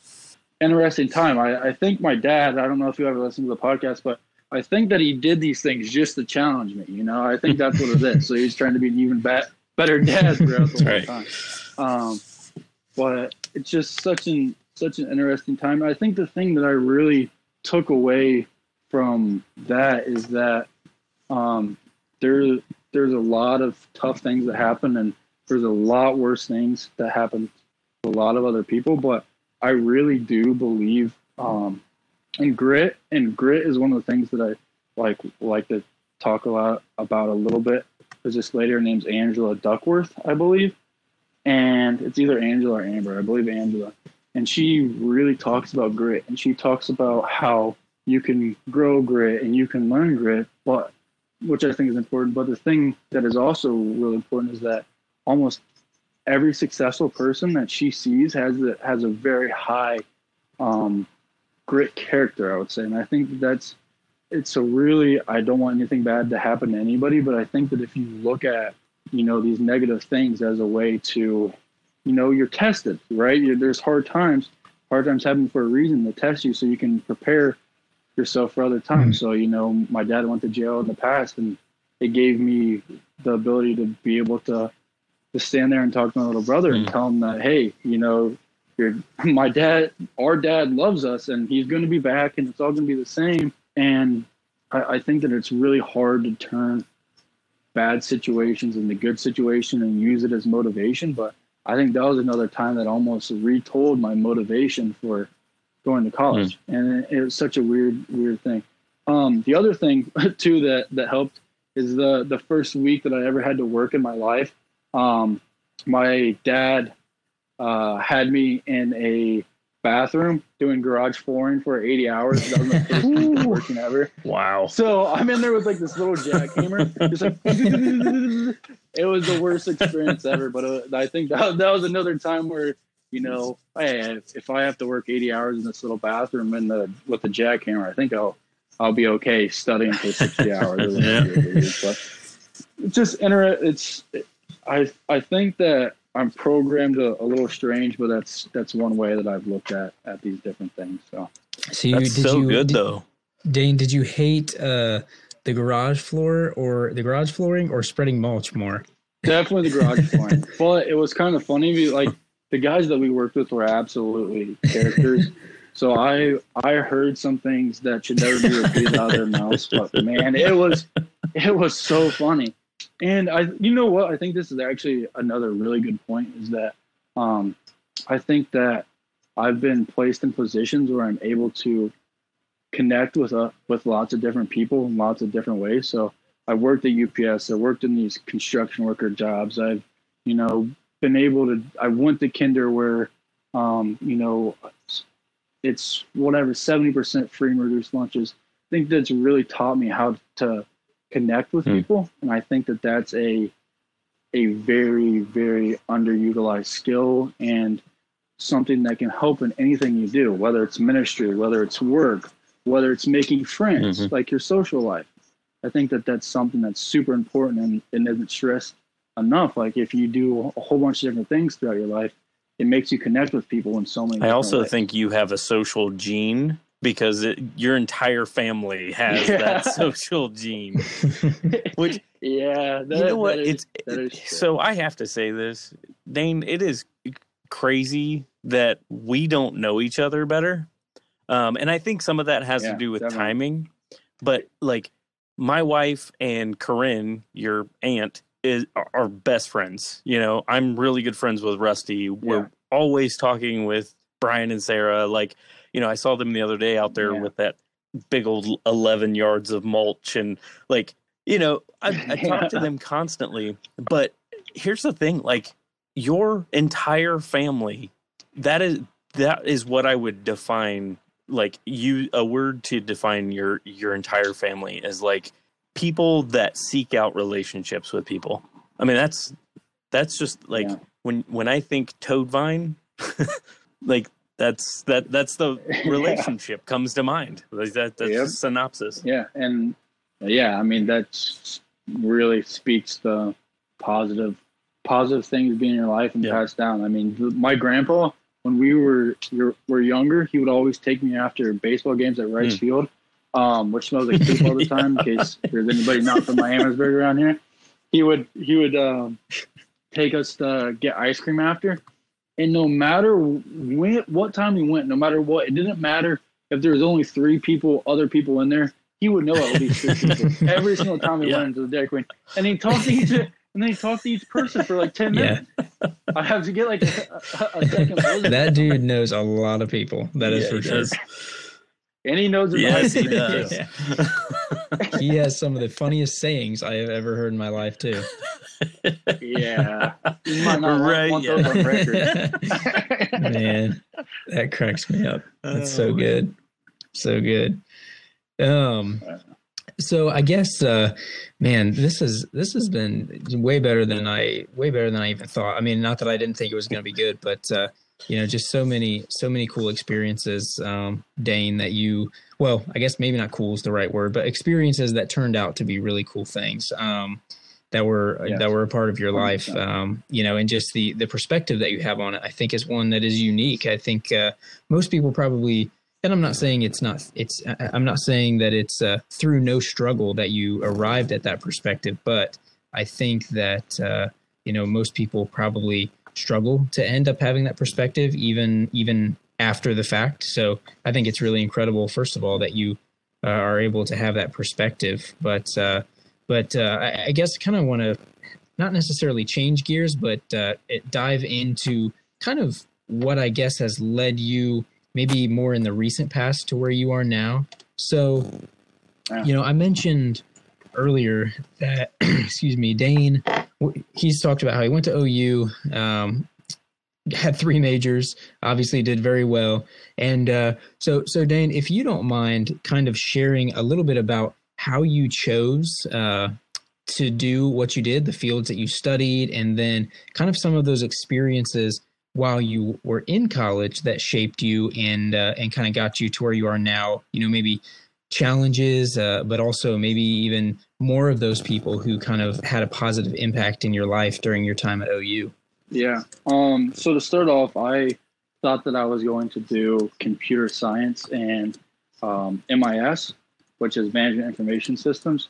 interesting time. I, I think my dad. I don't know if you ever listened to the podcast, but I think that he did these things just to challenge me. You know, I think that's what it is. So he's trying to be an even bet, better dad throughout the whole Right. time. Um, but it's just such an such an interesting time. I think the thing that I really took away from that is that um, there there's a lot of tough things that happen, and there's a lot worse things that happen to a lot of other people. But I really do believe um, in grit, and grit is one of the things that I like like to talk a lot about a little bit. There's this lady, her name's Angela Duckworth, I believe, and it's either Angela or Amber. I believe Angela, and she really talks about grit, and she talks about how you can grow grit and you can learn grit, but which I think is important. But the thing that is also really important is that almost every successful person that she sees has a, has a very high um, grit character. I would say, and I think that's it's a really I don't want anything bad to happen to anybody, but I think that if you look at you know these negative things as a way to you know you're tested right you're, there's hard times hard times happen for a reason to test you so you can prepare yourself for other times. So you know my dad went to jail in the past and it gave me the ability to be able to to stand there and talk to my little brother and Mm. tell him that hey you know your my dad our dad loves us and he's going to be back and it's all going to be the same. And I, I think that it's really hard to turn bad situations into good situation and use it as motivation. But i think that was another time that almost retold my motivation for going to college. And it, it was such a weird weird thing. Um, the other thing too that that helped is the the first week that i ever had to work in my life um, my dad uh, had me in a bathroom doing garage flooring for 80 hours. That was my first week of working ever. Wow. so I'm in there with like this little jackhammer, just like it was the worst experience ever. But uh, I think that, that was another time where you know, hey, if I have to work 80 hours in this little bathroom in the with the jackhammer, I think I'll I'll be okay studying for 60 hours. Or whatever it is. But it's just inter. It's I I think that I'm programmed a, a little strange, but that's that's one way that I've looked at at these different things. So. So you, That's did so you, good did- though. Dane, did you hate uh, the garage floor or the garage flooring or spreading mulch more? Definitely the garage flooring. But it was kind of funny. be- Like the guys that we worked with were absolutely characters. So I I heard some things that should never be repeated out of their mouths. But man, it was it was so funny. And I you know what? I think this is actually another really good point is that um I think that I've been placed in positions where I'm able to connect with a, with lots of different people in lots of different ways. So I worked at UPS. I worked in these construction worker jobs. I've, you know, been able to. I went to Kinder where, um, you know, it's whatever seventy percent free and reduced lunches. I think that's really taught me how to connect with Hmm. people, and I think that that's a a very very underutilized skill and something that can help in anything you do, whether it's ministry, whether it's work, whether it's making friends, Mhm. like your social life. I think that that's something that's super important and, and isn't stressed enough. Like if you do a whole bunch of different things throughout your life, it makes you connect with people in so many. Ways I also ways. think you have a social gene because it, your entire family has Yeah. that social gene. Which yeah, that, you know what? that is- it's that is so I have to say this, Dane. It is crazy that we don't know each other better, um, and I think some of that has Yeah, to do with definitely. timing. But like my wife and Corinne, your aunt, is are- best friends. You know, I'm really good friends with Rusty. We're Yeah. always talking with Brian and Sarah. Like, you know, I saw them the other day out there Yeah. with that big old 11 yards of mulch and like you know i, I talk to them constantly but here's the thing like your entire family that is that is what i would define like you a word to define your your entire family is like people that seek out relationships with people i mean that's that's just like Yeah. when when i think toadvine like that's that that's the Yeah. relationship comes to mind like that that's Yep. synopsis Yeah, and yeah, I mean that really speaks the positive positive things being in your life and Yeah. passed down. I mean, my grandpa when we were were younger, he would always take me after baseball games at Rice Hmm. Field, um, which smells like poop all the time. In case there's anybody not from Miamisburg around here, he would he would um, take us to get ice cream after, and no matter when what time we went, no matter what, it didn't matter if there was only three people, other people in there. He would know at least three people every single time we Yeah. went into the Dairy Queen, and he talked to each and then he talked to each person for like ten Yeah. minutes. I have to get like a, a, a second. that dude knows a lot of people. That is Yeah, for sure. does. And he knows about yes he does too. He has some of the funniest sayings I have ever heard in my life too. Yeah, might not Right, want, want yeah. those on. Man, that cracks me up. That's so Oh, good. So good. Um so I guess uh man, this is this has been way better than I way better than I even thought. I mean, not that I didn't think it was gonna be good, but uh you know, just so many so many cool experiences, um, Dane, that you well, I guess maybe not cool is the right word, but experiences that turned out to be really cool things. Um that were Yes. that were a part of your life um you know and just the the perspective that you have on it i think is one that is unique i think uh most people probably and i'm not saying it's not it's I- i'm not saying that it's uh through no struggle that you arrived at that perspective but i think that uh you know most people probably struggle to end up having that perspective even even after the fact. So i think it's really incredible first of all that you uh, are able to have that perspective. But uh but uh, I, I guess kind of want to not necessarily change gears, but uh, dive into kind of what I guess has led you maybe more in the recent past to where you are now. So, you know, I mentioned earlier that, excuse me, Dane, he's talked about how he went to OU, um, had three majors, obviously did very well. And uh, so, so Dane, if you don't mind kind of sharing a little bit about how you chose uh, to do what you did, the fields that you studied, and then kind of some of those experiences while you were in college that shaped you and uh, and kind of got you to where you are now. You know, maybe challenges, uh, but also maybe even more of those people who kind of had a positive impact in your life during your time at OU. Yeah. Um, so to start off, I thought that I was going to do computer science and um, MIS, which is Management Information Systems.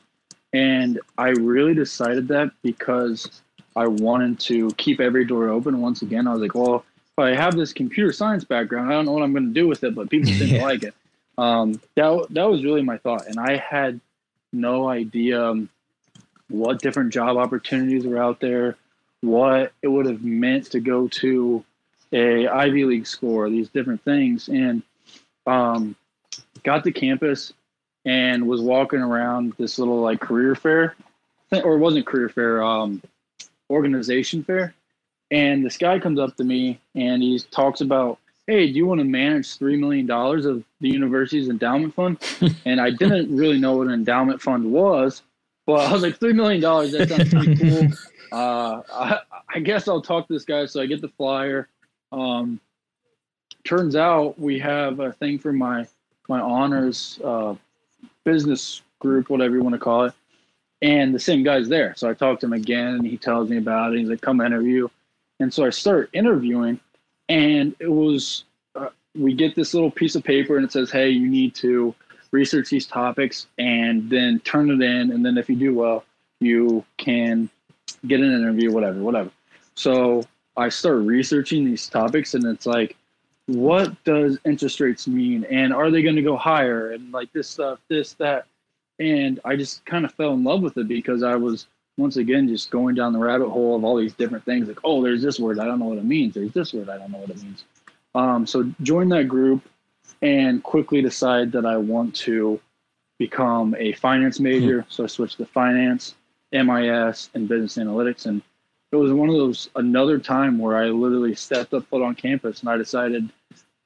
And I really decided that because I wanted to keep every door open. Once again, I was like, well, if I have this computer science background, I don't know what I'm going to do with it, but people didn't Yeah. like it. Um, that, that was really my thought. And I had no idea um, what different job opportunities were out there, what it would have meant to go to a Ivy League school, these different things, and um, got to campus and was walking around this little like career fair, or it wasn't career fair, um, organization fair, and this guy comes up to me and he talks about "Hey, do you want to manage three million dollars of the university's endowment fund?" and I didn't really know what an endowment fund was, but I was like, three million dollars. That sounds pretty cool. Uh, I, I, guess I'll talk to this guy. So I get the flyer. Um, turns out we have a thing for my my honors uh, business group, whatever you want to call it. And the same guy's there. So I talk to him again and he tells me about it. He's like, come interview. And so I start interviewing and it was, uh, we get this little piece of paper and it says, hey, you need to research these topics and then turn it in. And then if you do well, you can get an interview, whatever, whatever. So I start researching these topics and it's like, what does interest rates mean? And are they going to go higher? And like this stuff, this, that. And I just kind of fell in love with it because I was once again just going down the rabbit hole of all these different things like oh there's this word i don't know what it means there's this word i don't know what it means. Um, so join that group and quickly decide that i want to become a finance major. Mm-hmm. so i switched to finance mis and business analytics. And it was one of those another time where i literally stepped up foot on campus and i decided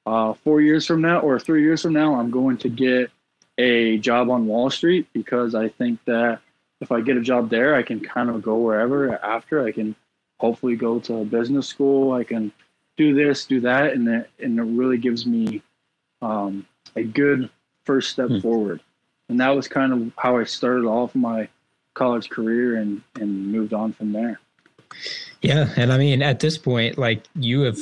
uh, four years from now or three years from now i'm going to get a job on wall street because i think that if I get a job there, I can kind of go wherever after. I can hopefully go to business school. I can do this, do that, and it, and it really gives me um, a good first step hmm. forward. And that was kind of how I started off my college career and and moved on from there. Yeah, and I mean at this point, like you have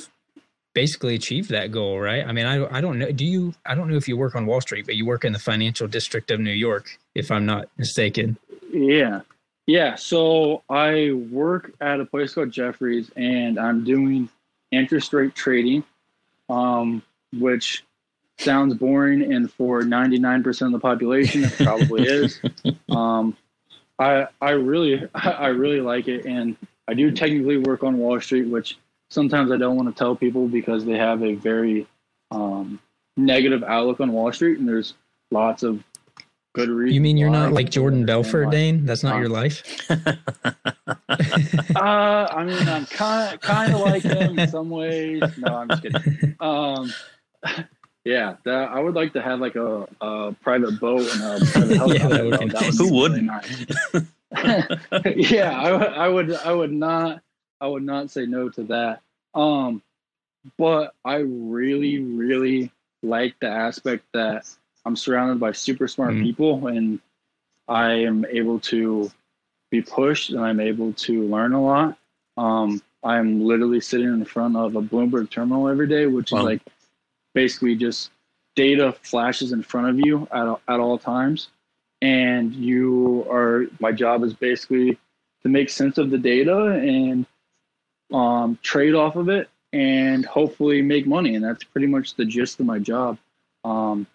basically achieved that goal, right? I mean, I I don't know. Do you? I don't know if you work on Wall Street, but you work in the financial district of New York, if I'm not mistaken. Yeah. Yeah. So I work at a place called Jefferies and I'm doing interest rate trading, um, which sounds boring. And for 99% of the population, it probably is. Um, I, I really, I really like it. And I do technically work on Wall Street, which sometimes I don't want to tell people because they have a very um, negative outlook on Wall Street. And there's lots of good reason. You mean you're not like Jordan Belfort, Dane? That's not your life. uh, I mean, I'm kind kind of like him in some ways. No, I'm just kidding. Um, yeah, that, I would like to have like a, a private boat and a private helicopter. yeah, that Who wouldn't? Really nice. yeah, I, I would. I would not. I would not say no to that. Um, but I really, really like the aspect that I'm surrounded by super smart mm-hmm. people and I am able to be pushed and I'm able to learn a lot. Um, I'm literally sitting in front of a Bloomberg terminal every day, which wow. is like basically just data flashes in front of you at, at all times. And you are, my job is basically to make sense of the data and um, trade off of it and hopefully make money. And that's pretty much the gist of my job. Um,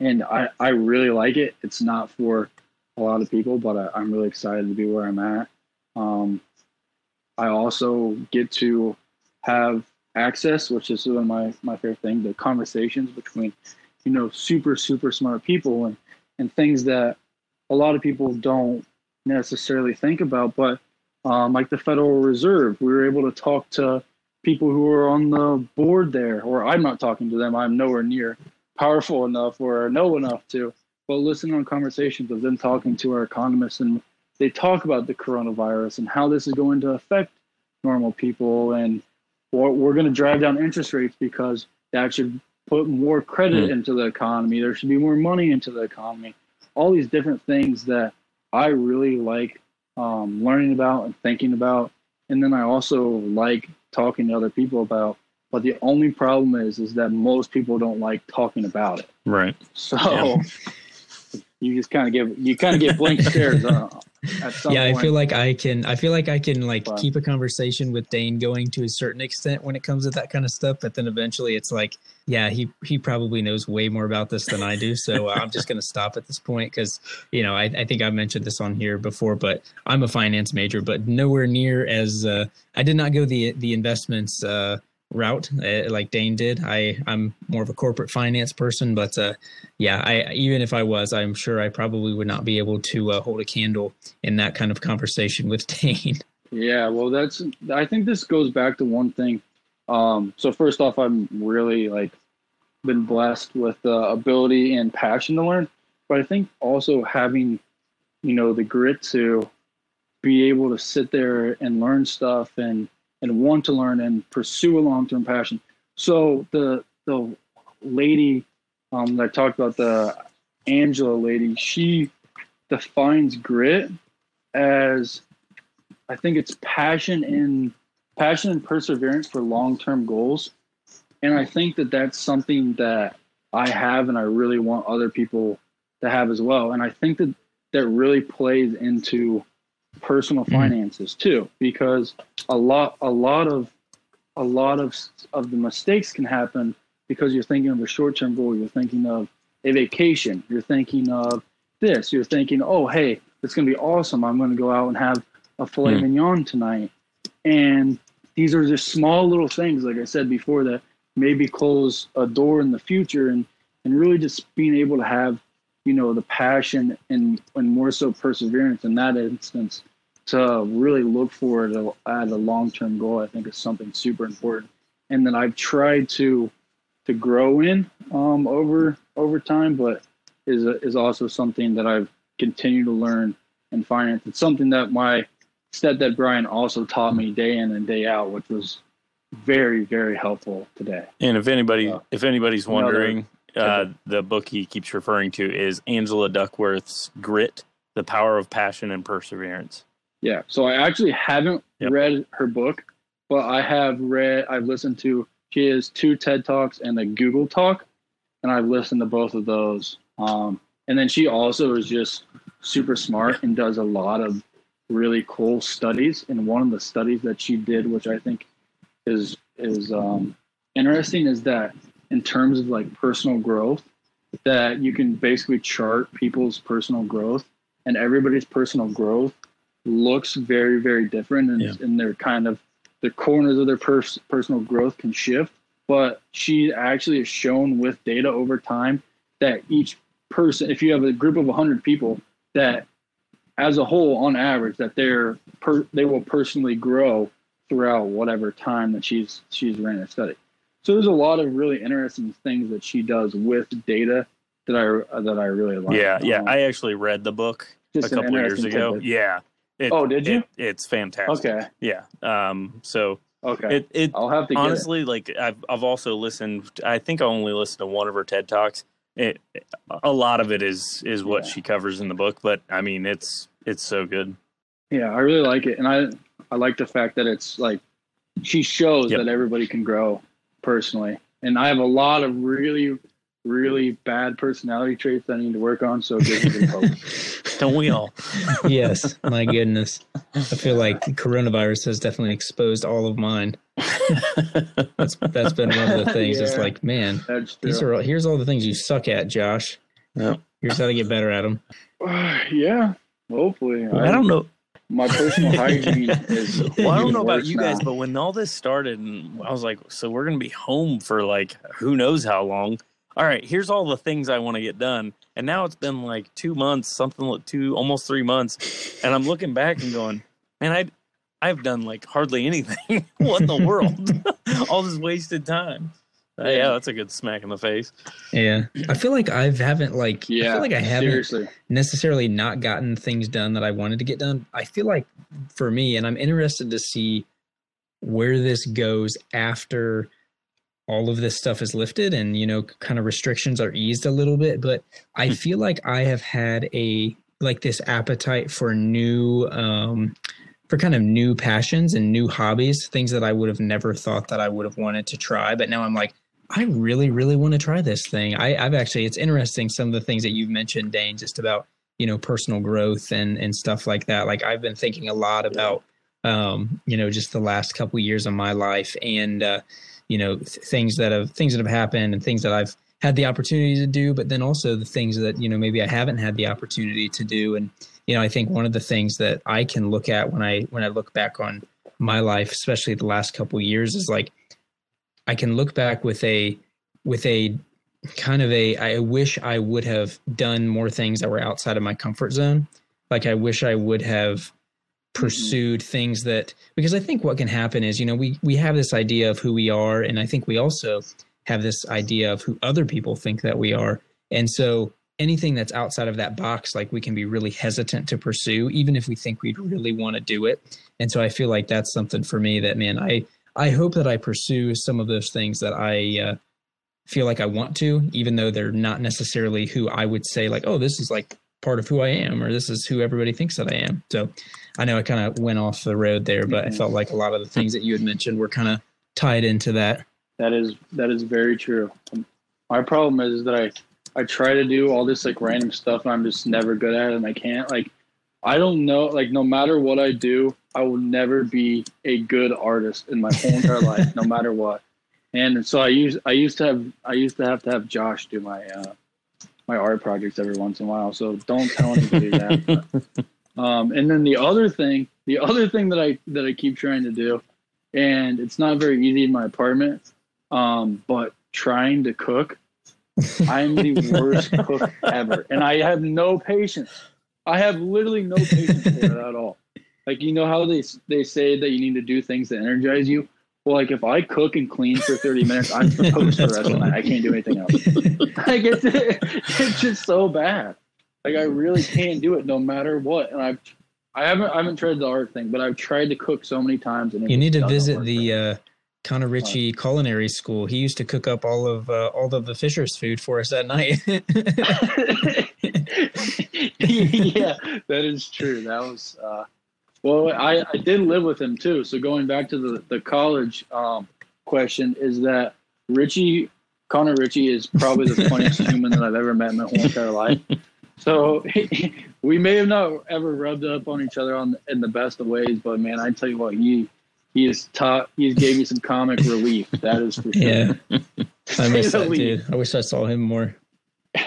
and I, I really like it. It's not for a lot of people, but I, am really excited to be where I'm at. Um, I also get to have access, which is one of my, my favorite thing, the conversations between, you know, super, super smart people and, and things that a lot of people don't necessarily think about. But um, like the Federal Reserve, we were able to talk to people who are on the board there, or I'm not talking to them, I'm nowhere near powerful enough or know enough to, but listen on conversations of them talking to our economists and they talk about the coronavirus and how this is going to affect normal people and we're going to drive down interest rates because that should put more credit mm. into the economy. There should be more money into the economy. All these different things that I really like um, learning about and thinking about. And then I also like talking to other people about but the only problem is, is that most people don't like talking about it. Right. So yeah. you just kind of give you kind of get blank stares. Uh, yeah, point. I feel like I can. I feel like I can like but, keep a conversation with Dane going to a certain extent when it comes to that kind of stuff. But then eventually, it's like, yeah, he he probably knows way more about this than I do. So I'm just going to stop at this point because you know I, I think I mentioned this on here before, but I'm a finance major, but nowhere near as uh, I did not go the the investments. Uh, route uh, like Dane did. I I'm more of a corporate finance person, but uh, yeah, I even if I was, I'm sure I probably would not be able to uh, hold a candle in that kind of conversation with Dane. Yeah, well, that's I think this goes back to one thing Um, so first off, I'm really like been blessed with the ability and passion to learn, but I think also having, you know, the grit to be able to sit there and learn stuff and and want to learn and pursue a long term passion. So the the lady um, that I talked about, the Angela lady, she defines grit as I think it's passion and passion and perseverance for long term goals. And I think that that's something that I have and I really want other people to have as well. And I think that that really plays into personal mm. finances too, because a lot, a lot of, a lot of, of the mistakes can happen because you're thinking of a short term goal. You're thinking of a vacation. You're thinking of this. You're thinking, oh, hey, it's going to be awesome. I'm going to go out and have a filet mm. mignon tonight. And these are just small little things, like I said before, that maybe close a door in the future and, and really just being able to have, you know, the passion and, and more so perseverance in that instance to really look forward at a long term goal, I think is something super important. And that I've tried to to grow in um, over over time, but is a, is also something that I've continued to learn in finance. It's something that my stepdad Brian also taught me day in and day out, which was very very helpful today. And if anybody uh, if anybody's wondering, uh, the book he keeps referring to is Angela Duckworth's Grit: The Power of Passion and Perseverance. Yeah, so I actually haven't yep. read her book, but I have read. I've listened to. She has two TED talks and a Google talk, and I've listened to both of those. Um, and then she also is just super smart and does a lot of really cool studies. And one of the studies that she did, which I think is is um, interesting, is that in terms of like personal growth, that you can basically chart people's personal growth, and everybody's personal growth looks very very different, and, yeah. and they're kind of the corners of their pers- personal growth can shift. But she actually has shown with data over time that each person, if you have a group of 100 people, that as a whole, on average, that they're per, they will personally grow throughout whatever time that she's she's ran a study. So there's a lot of really interesting things that she does with data that I that I really like. Yeah, yeah. Um, I actually read the book a couple of years ago. Tidbit. Yeah. It, oh, did you? It, it's fantastic. Okay. Yeah. Um. So. Okay. It, it I'll have to honestly like I've I've also listened. I think I only listened to one of her TED talks, it, a lot of it is is what yeah. she covers in the book, but I mean it's it's so good. Yeah, I really like it, and I I like the fact that it's like she shows yep. that everybody can grow personally, and I have a lot of really really bad personality traits that I need to work on. So hope. Don't we all? yes, my goodness. I feel like coronavirus has definitely exposed all of mine. that's that's been one of the things. Yeah, it's like, man, these are all, here's all the things you suck at, Josh. Yep. Here's how to get better at them. Uh, yeah, hopefully. I, I don't know. My personal hygiene is. Well, I don't know about you guys, but when all this started, and I was like, so we're gonna be home for like who knows how long. All right, here's all the things I want to get done, and now it's been like two months, something like two, almost three months, and I'm looking back and going, man, I I've done like hardly anything. what in the world? All this wasted time. Uh, yeah, that's a good smack in the face. Yeah, I feel like I haven't like yeah, I feel like I haven't seriously. necessarily not gotten things done that I wanted to get done. I feel like for me, and I'm interested to see where this goes after all of this stuff is lifted and you know kind of restrictions are eased a little bit. But I hmm. feel like I have had a like this appetite for new um for kind of new passions and new hobbies, things that I would have never thought that I would have wanted to try. But now I'm like, I really, really want to try this thing. I, I've actually, it's interesting some of the things that you've mentioned, Dane, just about, you know, personal growth and, and stuff like that. Like I've been thinking a lot about, um, you know, just the last couple of years of my life and, uh, you know, th- things that have, things that have happened and things that I've had the opportunity to do, but then also the things that, you know, maybe I haven't had the opportunity to do. And, you know, I think one of the things that I can look at when I when I look back on my life, especially the last couple years, is like I can look back with a with a kind of a I wish I would have done more things that were outside of my comfort zone. Like I wish I would have pursued mm-hmm. things that because I think what can happen is, you know, we we have this idea of who we are and I think we also have this idea of who other people think that we are. And so anything that's outside of that box like we can be really hesitant to pursue even if we think we'd really want to do it. And so I feel like that's something for me that man, I I hope that I pursue some of those things that I uh, feel like I want to, even though they're not necessarily who I would say like, oh, this is like part of who I am, or this is who everybody thinks that I am. So I know I kind of went off the road there, but I felt like a lot of the things that you had mentioned were kind of tied into that. That is that is very true. My problem is that I I try to do all this like random stuff and I'm just never good at it and I can't like I don't know like no matter what I do, I will never be a good artist in my whole entire life, no matter what. And so I used I used to have I used to have to have Josh do my uh, my art projects every once in a while. So don't tell anybody that. But, um, and then the other thing, the other thing that I that I keep trying to do, and it's not very easy in my apartment, um, but trying to cook. I'm the worst cook ever, and I have no patience. I have literally no patience for it at all. Like you know how they they say that you need to do things that energize you. Well, like if I cook and clean for 30 minutes, I'm supposed to rest. I can't do anything else. like it's, it's just so bad. Like I really can't do it no matter what. And I've I haven't I haven't tried the art thing, but I've tried to cook so many times. And you need to visit the uh, Connor Ritchie Culinary School. He used to cook up all of uh, all of the Fisher's food for us at night. yeah, that is true. That was uh, well, I, I did live with him too. So going back to the the college um, question is that Richie Connor Richie is probably the funniest human that I've ever met in my whole entire life. So he, we may have not ever rubbed up on each other on in the best of ways, but man, I tell you what, he he has taught he gave me some comic relief. That is for sure. Yeah, I miss that dude. I wish I saw him more.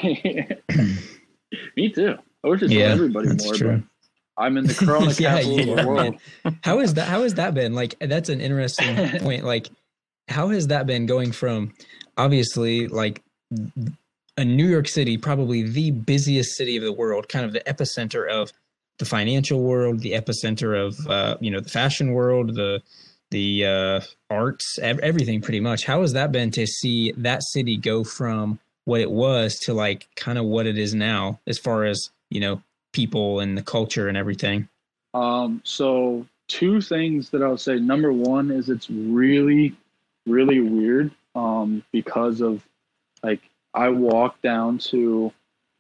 me too. I wish I saw yeah, everybody more. True. But I'm in the Corona yeah, capital yeah, of the world. How is that? How has that been? Like, that's an interesting point. Like, how has that been going from obviously like a New York City, probably the busiest city of the world, kind of the epicenter of the financial world, the epicenter of uh, you know the fashion world, the the uh, arts, everything pretty much. How has that been to see that city go from what it was to like kind of what it is now, as far as you know people and the culture and everything? Um, so two things that I would say. Number one is it's really, really weird um, because of like I walked down to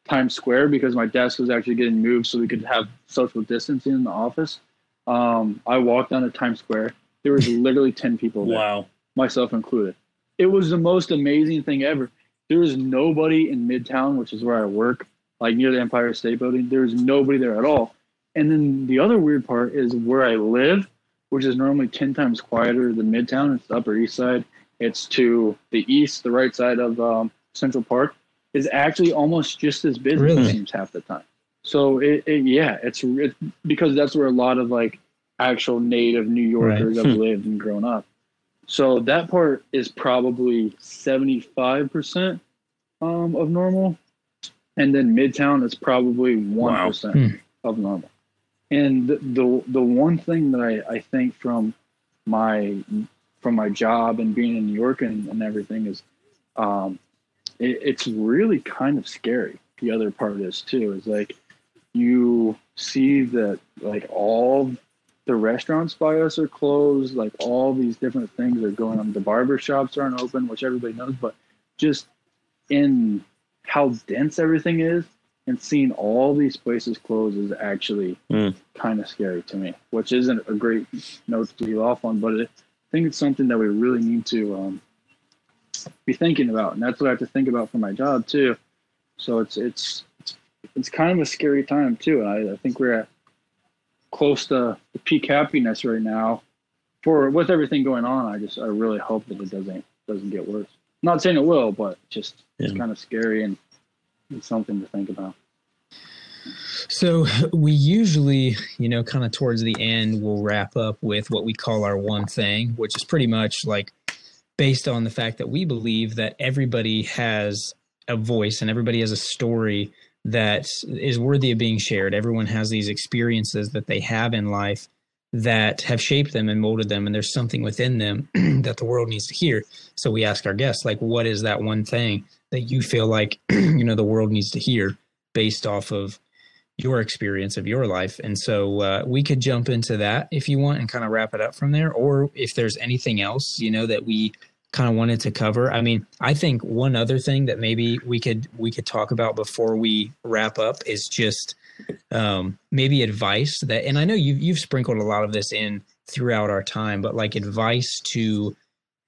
Times Square because my desk was actually getting moved so we could have social distancing in the office. Um, I walked down to Times Square. There was literally ten people there, wow, myself included. It was the most amazing thing ever. There was nobody in Midtown, which is where I work like near the Empire State Building. There's nobody there at all. And then the other weird part is where I live, which is normally 10 times quieter than Midtown. It's the Upper East Side. It's to the east, the right side of um, Central Park, is actually almost just as busy, really? it seems, half the time. So, it, it yeah, it's it, because that's where a lot of like actual native New Yorkers right. have hmm. lived and grown up. So that part is probably 75% um, of normal and then Midtown is probably one wow. Hmm. of normal. And the, the, the one thing that I, I think from my from my job and being in New York and, and everything is um, it, it's really kind of scary. The other part is too is like you see that like all the restaurants by us are closed, like all these different things are going on. The barber shops aren't open, which everybody knows, but just in how dense everything is and seeing all these places close is actually mm. kind of scary to me, which isn't a great note to leave off on, but it, I think it's something that we really need to um, be thinking about, and that's what I have to think about for my job too. So it's it's it's, it's kind of a scary time too, and I, I think we're at close to the peak happiness right now. For with everything going on, I just I really hope that it doesn't doesn't get worse not saying it will, but just yeah. it's kind of scary and it's something to think about. So we usually, you know, kind of towards the end, we'll wrap up with what we call our one thing, which is pretty much like based on the fact that we believe that everybody has a voice and everybody has a story that is worthy of being shared. Everyone has these experiences that they have in life that have shaped them and molded them and there's something within them that the world needs to hear. So we ask our guests like what is that one thing that you feel like you know the world needs to hear based off of your experience of your life? And so uh, we could jump into that if you want and kind of wrap it up from there or if there's anything else you know that we kind of wanted to cover. I mean i think one other thing that maybe we could we could talk about before we wrap up is just um, maybe advice that, and I know you've you've sprinkled a lot of this in throughout our time, but like advice to,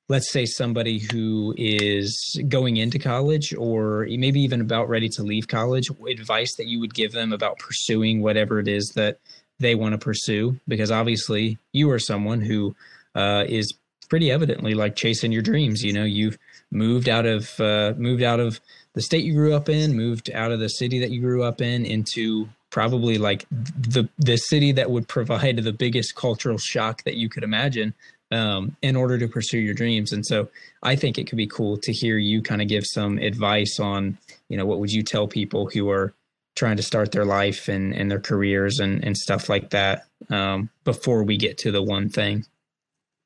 let's say somebody who is going into college or maybe even about ready to leave college, advice that you would give them about pursuing whatever it is that they want to pursue, because obviously you are someone who uh, is pretty evidently like chasing your dreams. You know, you've moved out of uh, moved out of the state you grew up in, moved out of the city that you grew up in into probably like the the city that would provide the biggest cultural shock that you could imagine um, in order to pursue your dreams. And so I think it could be cool to hear you kind of give some advice on, you know, what would you tell people who are trying to start their life and, and their careers and, and stuff like that um, before we get to the one thing.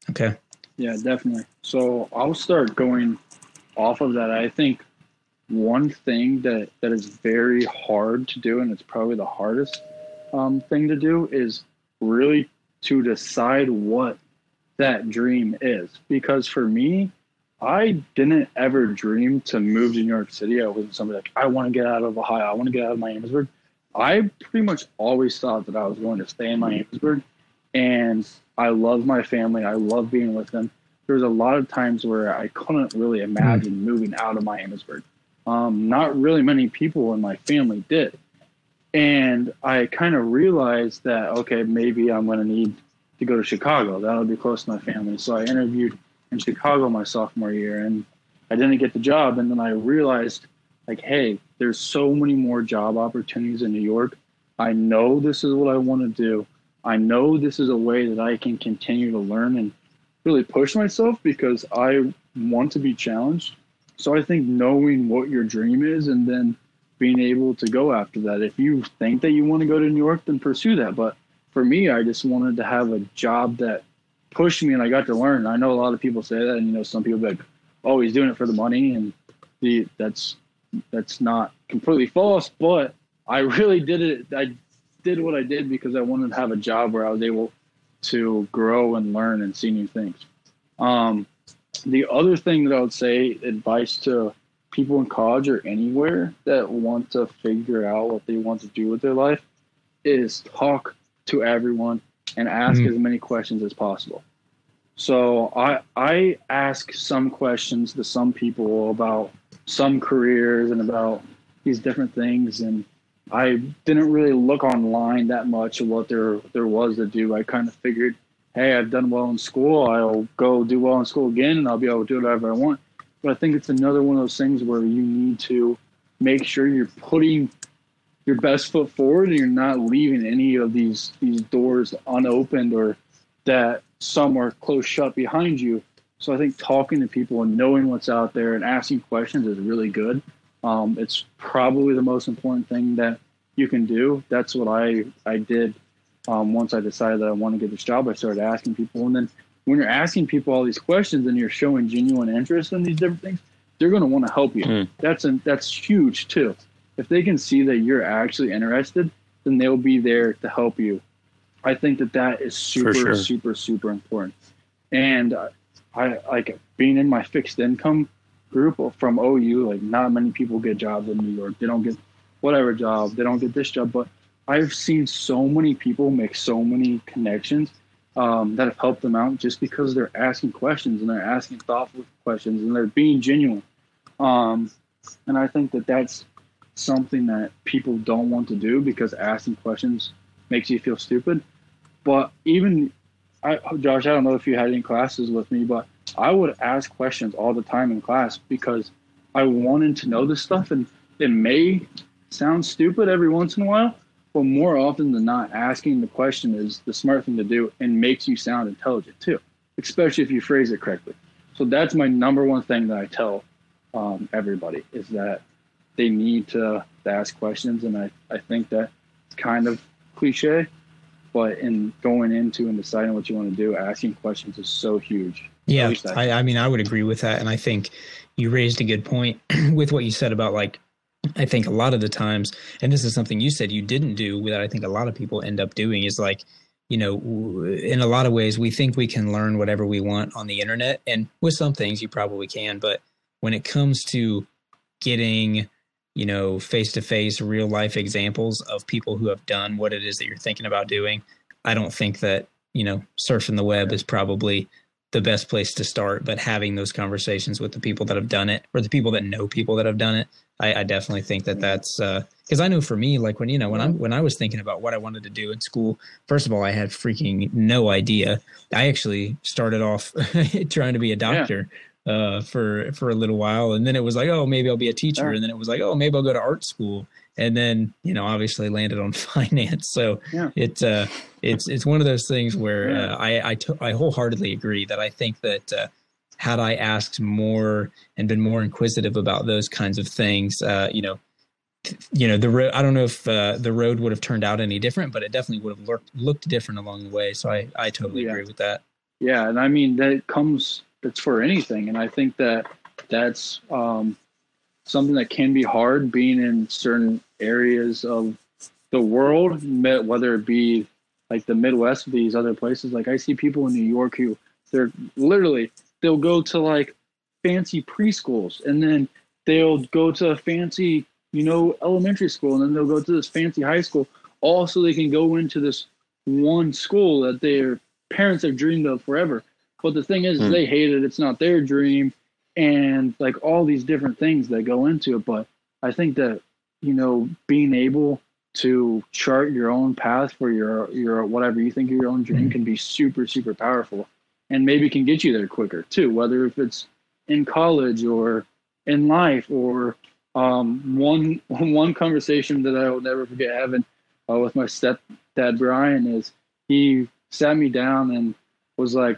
Okay. Yeah, definitely. So I'll start going off of that. I think one thing that that is very hard to do, and it's probably the hardest um, thing to do, is really to decide what that dream is. Because for me, I didn't ever dream to move to New York City. I wasn't somebody like I want to get out of Ohio. I want to get out of Miamisburg. I pretty much always thought that I was going to stay in Miamisburg, and I love my family. I love being with them. There was a lot of times where I couldn't really imagine moving out of Miamisburg. Um, not really many people in my family did. And I kind of realized that, okay, maybe I'm going to need to go to Chicago. That'll be close to my family. So I interviewed in Chicago my sophomore year and I didn't get the job. And then I realized, like, hey, there's so many more job opportunities in New York. I know this is what I want to do. I know this is a way that I can continue to learn and really push myself because I want to be challenged. So I think knowing what your dream is and then being able to go after that. If you think that you want to go to New York, then pursue that. But for me, I just wanted to have a job that pushed me and I got to learn. I know a lot of people say that, and you know, some people like, "Oh, he's doing it for the money," and the that's that's not completely false. But I really did it. I did what I did because I wanted to have a job where I was able to grow and learn and see new things. Um, the other thing that I would say, advice to people in college or anywhere that want to figure out what they want to do with their life, is talk to everyone and ask mm-hmm. as many questions as possible. So I I ask some questions to some people about some careers and about these different things and I didn't really look online that much of what there there was to do. I kind of figured hey, I've done well in school. I'll go do well in school again and I'll be able to do whatever I want. But I think it's another one of those things where you need to make sure you're putting your best foot forward and you're not leaving any of these these doors unopened or that some are closed shut behind you. So I think talking to people and knowing what's out there and asking questions is really good. Um, it's probably the most important thing that you can do. That's what I I did um, once I decided that I want to get this job, I started asking people. And then when you're asking people all these questions and you're showing genuine interest in these different things, they're going to want to help you. Mm. That's that's huge too. If they can see that you're actually interested, then they'll be there to help you. I think that that is super, sure. super, super important. And uh, I like being in my fixed income group from OU. Like, not many people get jobs in New York. They don't get whatever job. They don't get this job, but I've seen so many people make so many connections um, that have helped them out just because they're asking questions and they're asking thoughtful questions and they're being genuine. Um, and I think that that's something that people don't want to do because asking questions makes you feel stupid. But even, I, Josh, I don't know if you had any classes with me, but I would ask questions all the time in class because I wanted to know this stuff. And it may sound stupid every once in a while, but more often than not, asking the question is the smart thing to do and makes you sound intelligent too, especially if you phrase it correctly. So that's my number one thing that I tell um, everybody is that they need to, to ask questions. And I, I think that it's kind of cliche, but in going into and deciding what you want to do, asking questions is so huge. Yeah, I, I mean, I would agree with that, and I think you raised a good point with what you said about like I think a lot of the times, and this is something you said you didn't do that I think a lot of people end up doing is like, you know, in a lot of ways, we think we can learn whatever we want on the internet. And with some things, you probably can. But when it comes to getting, you know, face to face, real life examples of people who have done what it is that you're thinking about doing, I don't think that, you know, surfing the web is probably the best place to start. But having those conversations with the people that have done it or the people that know people that have done it, I, I definitely think that that's because uh, I know for me, like when you know when I when I was thinking about what I wanted to do in school, first of all, I had freaking no idea. I actually started off trying to be a doctor. Yeah. Uh, for for a little while, and then it was like, oh, maybe I'll be a teacher, and then it was like, oh, maybe I'll go to art school, and then you know, obviously landed on finance. So yeah. it's uh, it's it's one of those things where yeah. uh, I I, t- I wholeheartedly agree that I think that uh, had I asked more and been more inquisitive about those kinds of things, uh, you know, you know the road. I don't know if uh, the road would have turned out any different, but it definitely would have looked looked different along the way. So I I totally yeah. agree with that. Yeah, and I mean that comes it's for anything, and I think that that's um, something that can be hard being in certain areas of the world, whether it be like the Midwest, these other places. Like I see people in New York who they're literally they'll go to like fancy preschools and then they'll go to a fancy, you know, elementary school and then they'll go to this fancy high school all so they can go into this one school that their parents have dreamed of forever. But the thing is, mm. they hate it. It's not their dream. And like all these different things that go into it. But I think that, you know, being able to chart your own path for your your whatever you think your own dream mm. can be super, super powerful and maybe can get you there quicker too, whether if it's in college or in life or um, one one conversation that I will never forget having uh, with my stepdad Brian is he sat me down and was like,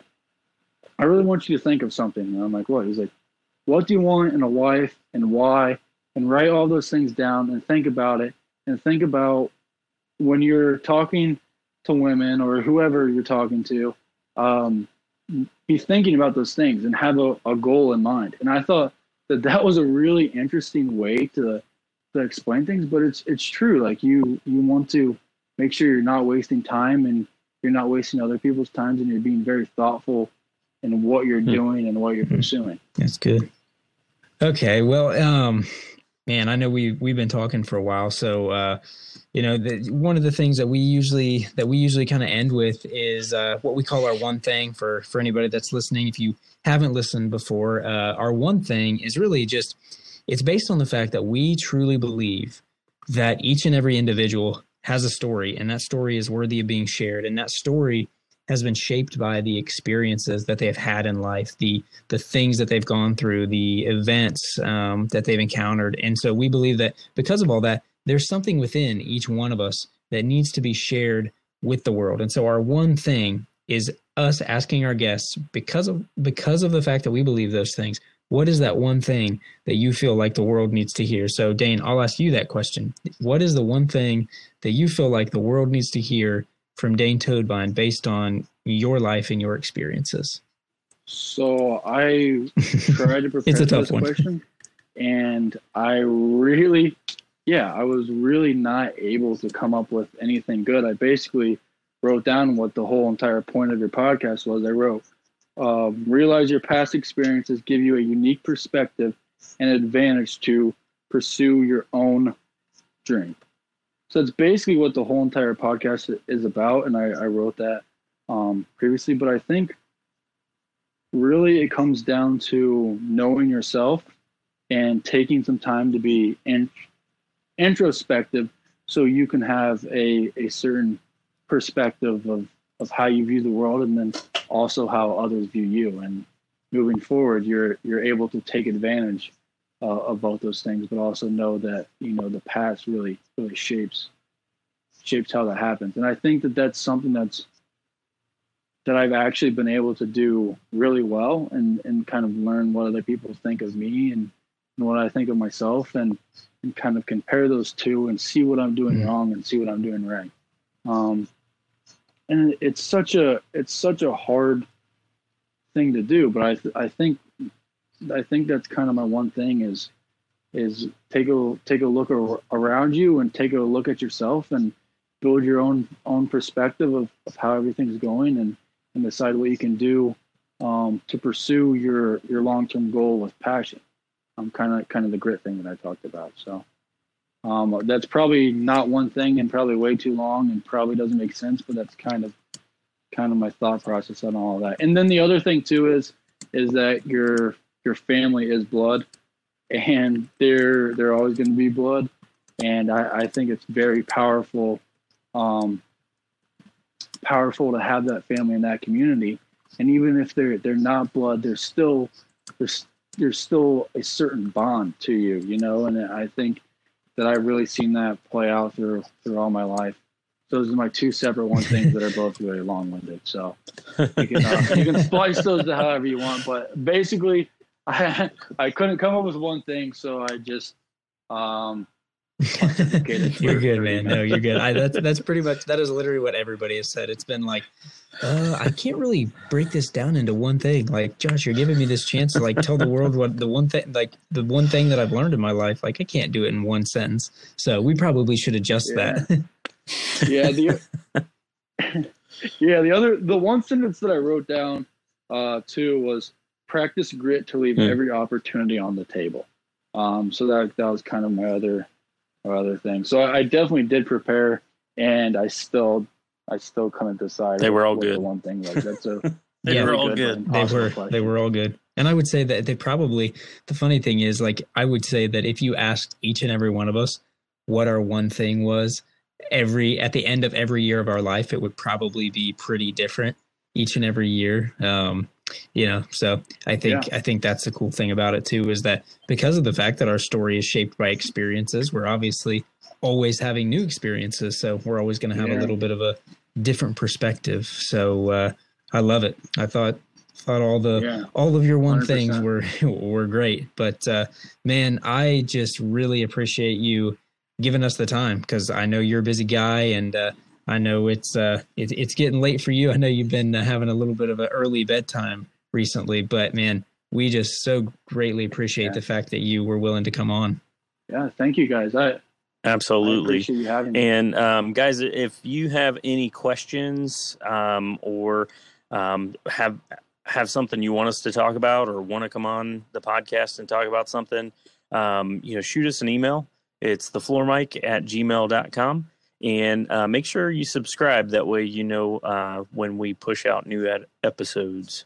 "I really want you to think of something." And I'm like, "What?" He's like, "What do you want in a wife and why?" And write all those things down and think about it and think about when you're talking to women or whoever you're talking to. Um, be thinking about those things and have a, a goal in mind. And I thought that that was a really interesting way to to explain things, but it's it's true. Like you you want to make sure you're not wasting time and you're not wasting other people's times and you're being very thoughtful in what you're hmm. doing and what you're hmm. pursuing. That's good. Okay, well, um, man, I know we we've been talking for a while, so uh, you know the, one of the things that we usually that we usually kind of end with is uh, what we call our one thing for for anybody that's listening. If you haven't listened before uh, our one thing is really just it's based on the fact that we truly believe that each and every individual has a story and that story is worthy of being shared and that story has been shaped by the experiences that they've had in life the the things that they've gone through the events um, that they've encountered and so we believe that because of all that there's something within each one of us that needs to be shared with the world. And so our one thing is us asking our guests because of because of the fact that we believe those things, what is that one thing that you feel like the world needs to hear? So Dane, I'll ask you that question. What is the one thing that you feel like the world needs to hear from Dane Toadvine based on your life and your experiences? So I tried to prepare it's a tough this one. question, and I really yeah, I was really not able to come up with anything good. I basically wrote down what the whole entire point of your podcast was. I wrote, um, realize your past experiences give you a unique perspective and advantage to pursue your own dream. So that's basically what the whole entire podcast is about. And I, I wrote that um, previously, but I think really it comes down to knowing yourself and taking some time to be in, introspective so you can have a, a certain perspective of, of how you view the world and then also how others view you and moving forward you're you're able to take advantage uh, of both those things but also know that you know the past really really shapes shapes how that happens and i think that that's something that's that i've actually been able to do really well and and kind of learn what other people think of me and, and what i think of myself and and kind of compare those two and see what I'm doing mm-hmm. wrong and see what I'm doing right. Um, and it's such a it's such a hard thing to do. But I th- I think I think that's kind of my one thing is is take a take a look ar- around you and take a look at yourself and build your own own perspective of, of how everything's going and and decide what you can do um, to pursue your your long term goal with passion. Um, kind of kind of the grit thing that I talked about. So um, that's probably not one thing and probably way too long and probably doesn't make sense, but that's kind of kind of my thought process on all of that. And then the other thing too is is that your your family is blood and they're they're always going to be blood. And I, I think it's very powerful um, powerful to have that family and that community. And even if they're they're not blood there's still there's there's still a certain bond to you you know? And i think that i've really seen that play out through through all my life. Those are my two separate one things that are both really long-winded so you can, uh, you can splice those to however you want but basically i i couldn't come up with one thing so i just um you're good, man. No, you're good. I, that's that's pretty much that is literally what everybody has said. It's been like, uh, I can't really break this down into one thing. Like, Josh, you're giving me this chance to like tell the world what the one thing, like the one thing that I've learned in my life. Like, I can't do it in one sentence. So we probably should adjust Yeah. that. yeah the yeah the other the one sentence that i wrote down uh too was practice grit to leave Hmm. every opportunity on the table um so that that was kind of my other my other thing so i definitely did prepare and i still i still couldn't decide They were all good. one thing was that's a They Yeah. were all but good. they were question. they were all good and i would say that they probably the funny thing is like i would say that if you asked each and every one of us what our one thing was every at the end of every year of our life it would probably be pretty different each and every year um you know so i think i think that's the cool thing about it too is that because of the fact that our story is shaped by experiences we're obviously always having new experiences so we're always going to have a little bit of a different perspective. So uh i love it. I thought thought all the yeah. all of your one things 100%. were were great but uh man i just really appreciate you giving us the time because i know you're a busy guy and uh i know it's uh it, it's getting late for you i know you've been uh, having a little bit of an early bedtime recently but man we just so greatly appreciate Yeah. the fact that you were willing to come on yeah thank you guys i, I Absolutely. appreciate you having me And um, guys, if you have any questions um, or um, have have something you want us to talk about or want to come on the podcast and talk about something, um, you know, shoot us an email. It's the floor mic at gmail.com. And uh, make sure you subscribe. That way, you know uh, when we push out new episodes.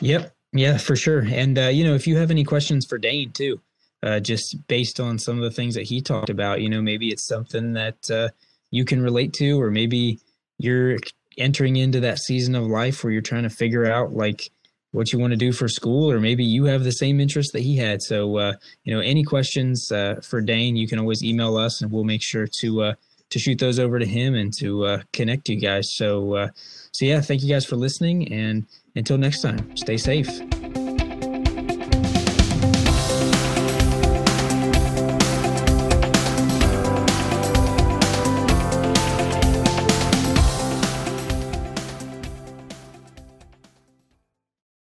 Yep. Yeah, for sure. And uh, you know, if you have any questions for Dane too, uh, just based on some of the things that he talked about, you know, maybe it's something that uh, you can relate to, or maybe you're entering into that season of life where you're trying to figure out like what you want to do for school, or maybe you have the same interest that he had. So, uh, you know, any questions for Dane, you can always email us, and we'll make sure to to shoot those over to him and to uh, connect you guys. So, uh, so yeah, thank you guys for listening, and until next time, stay safe.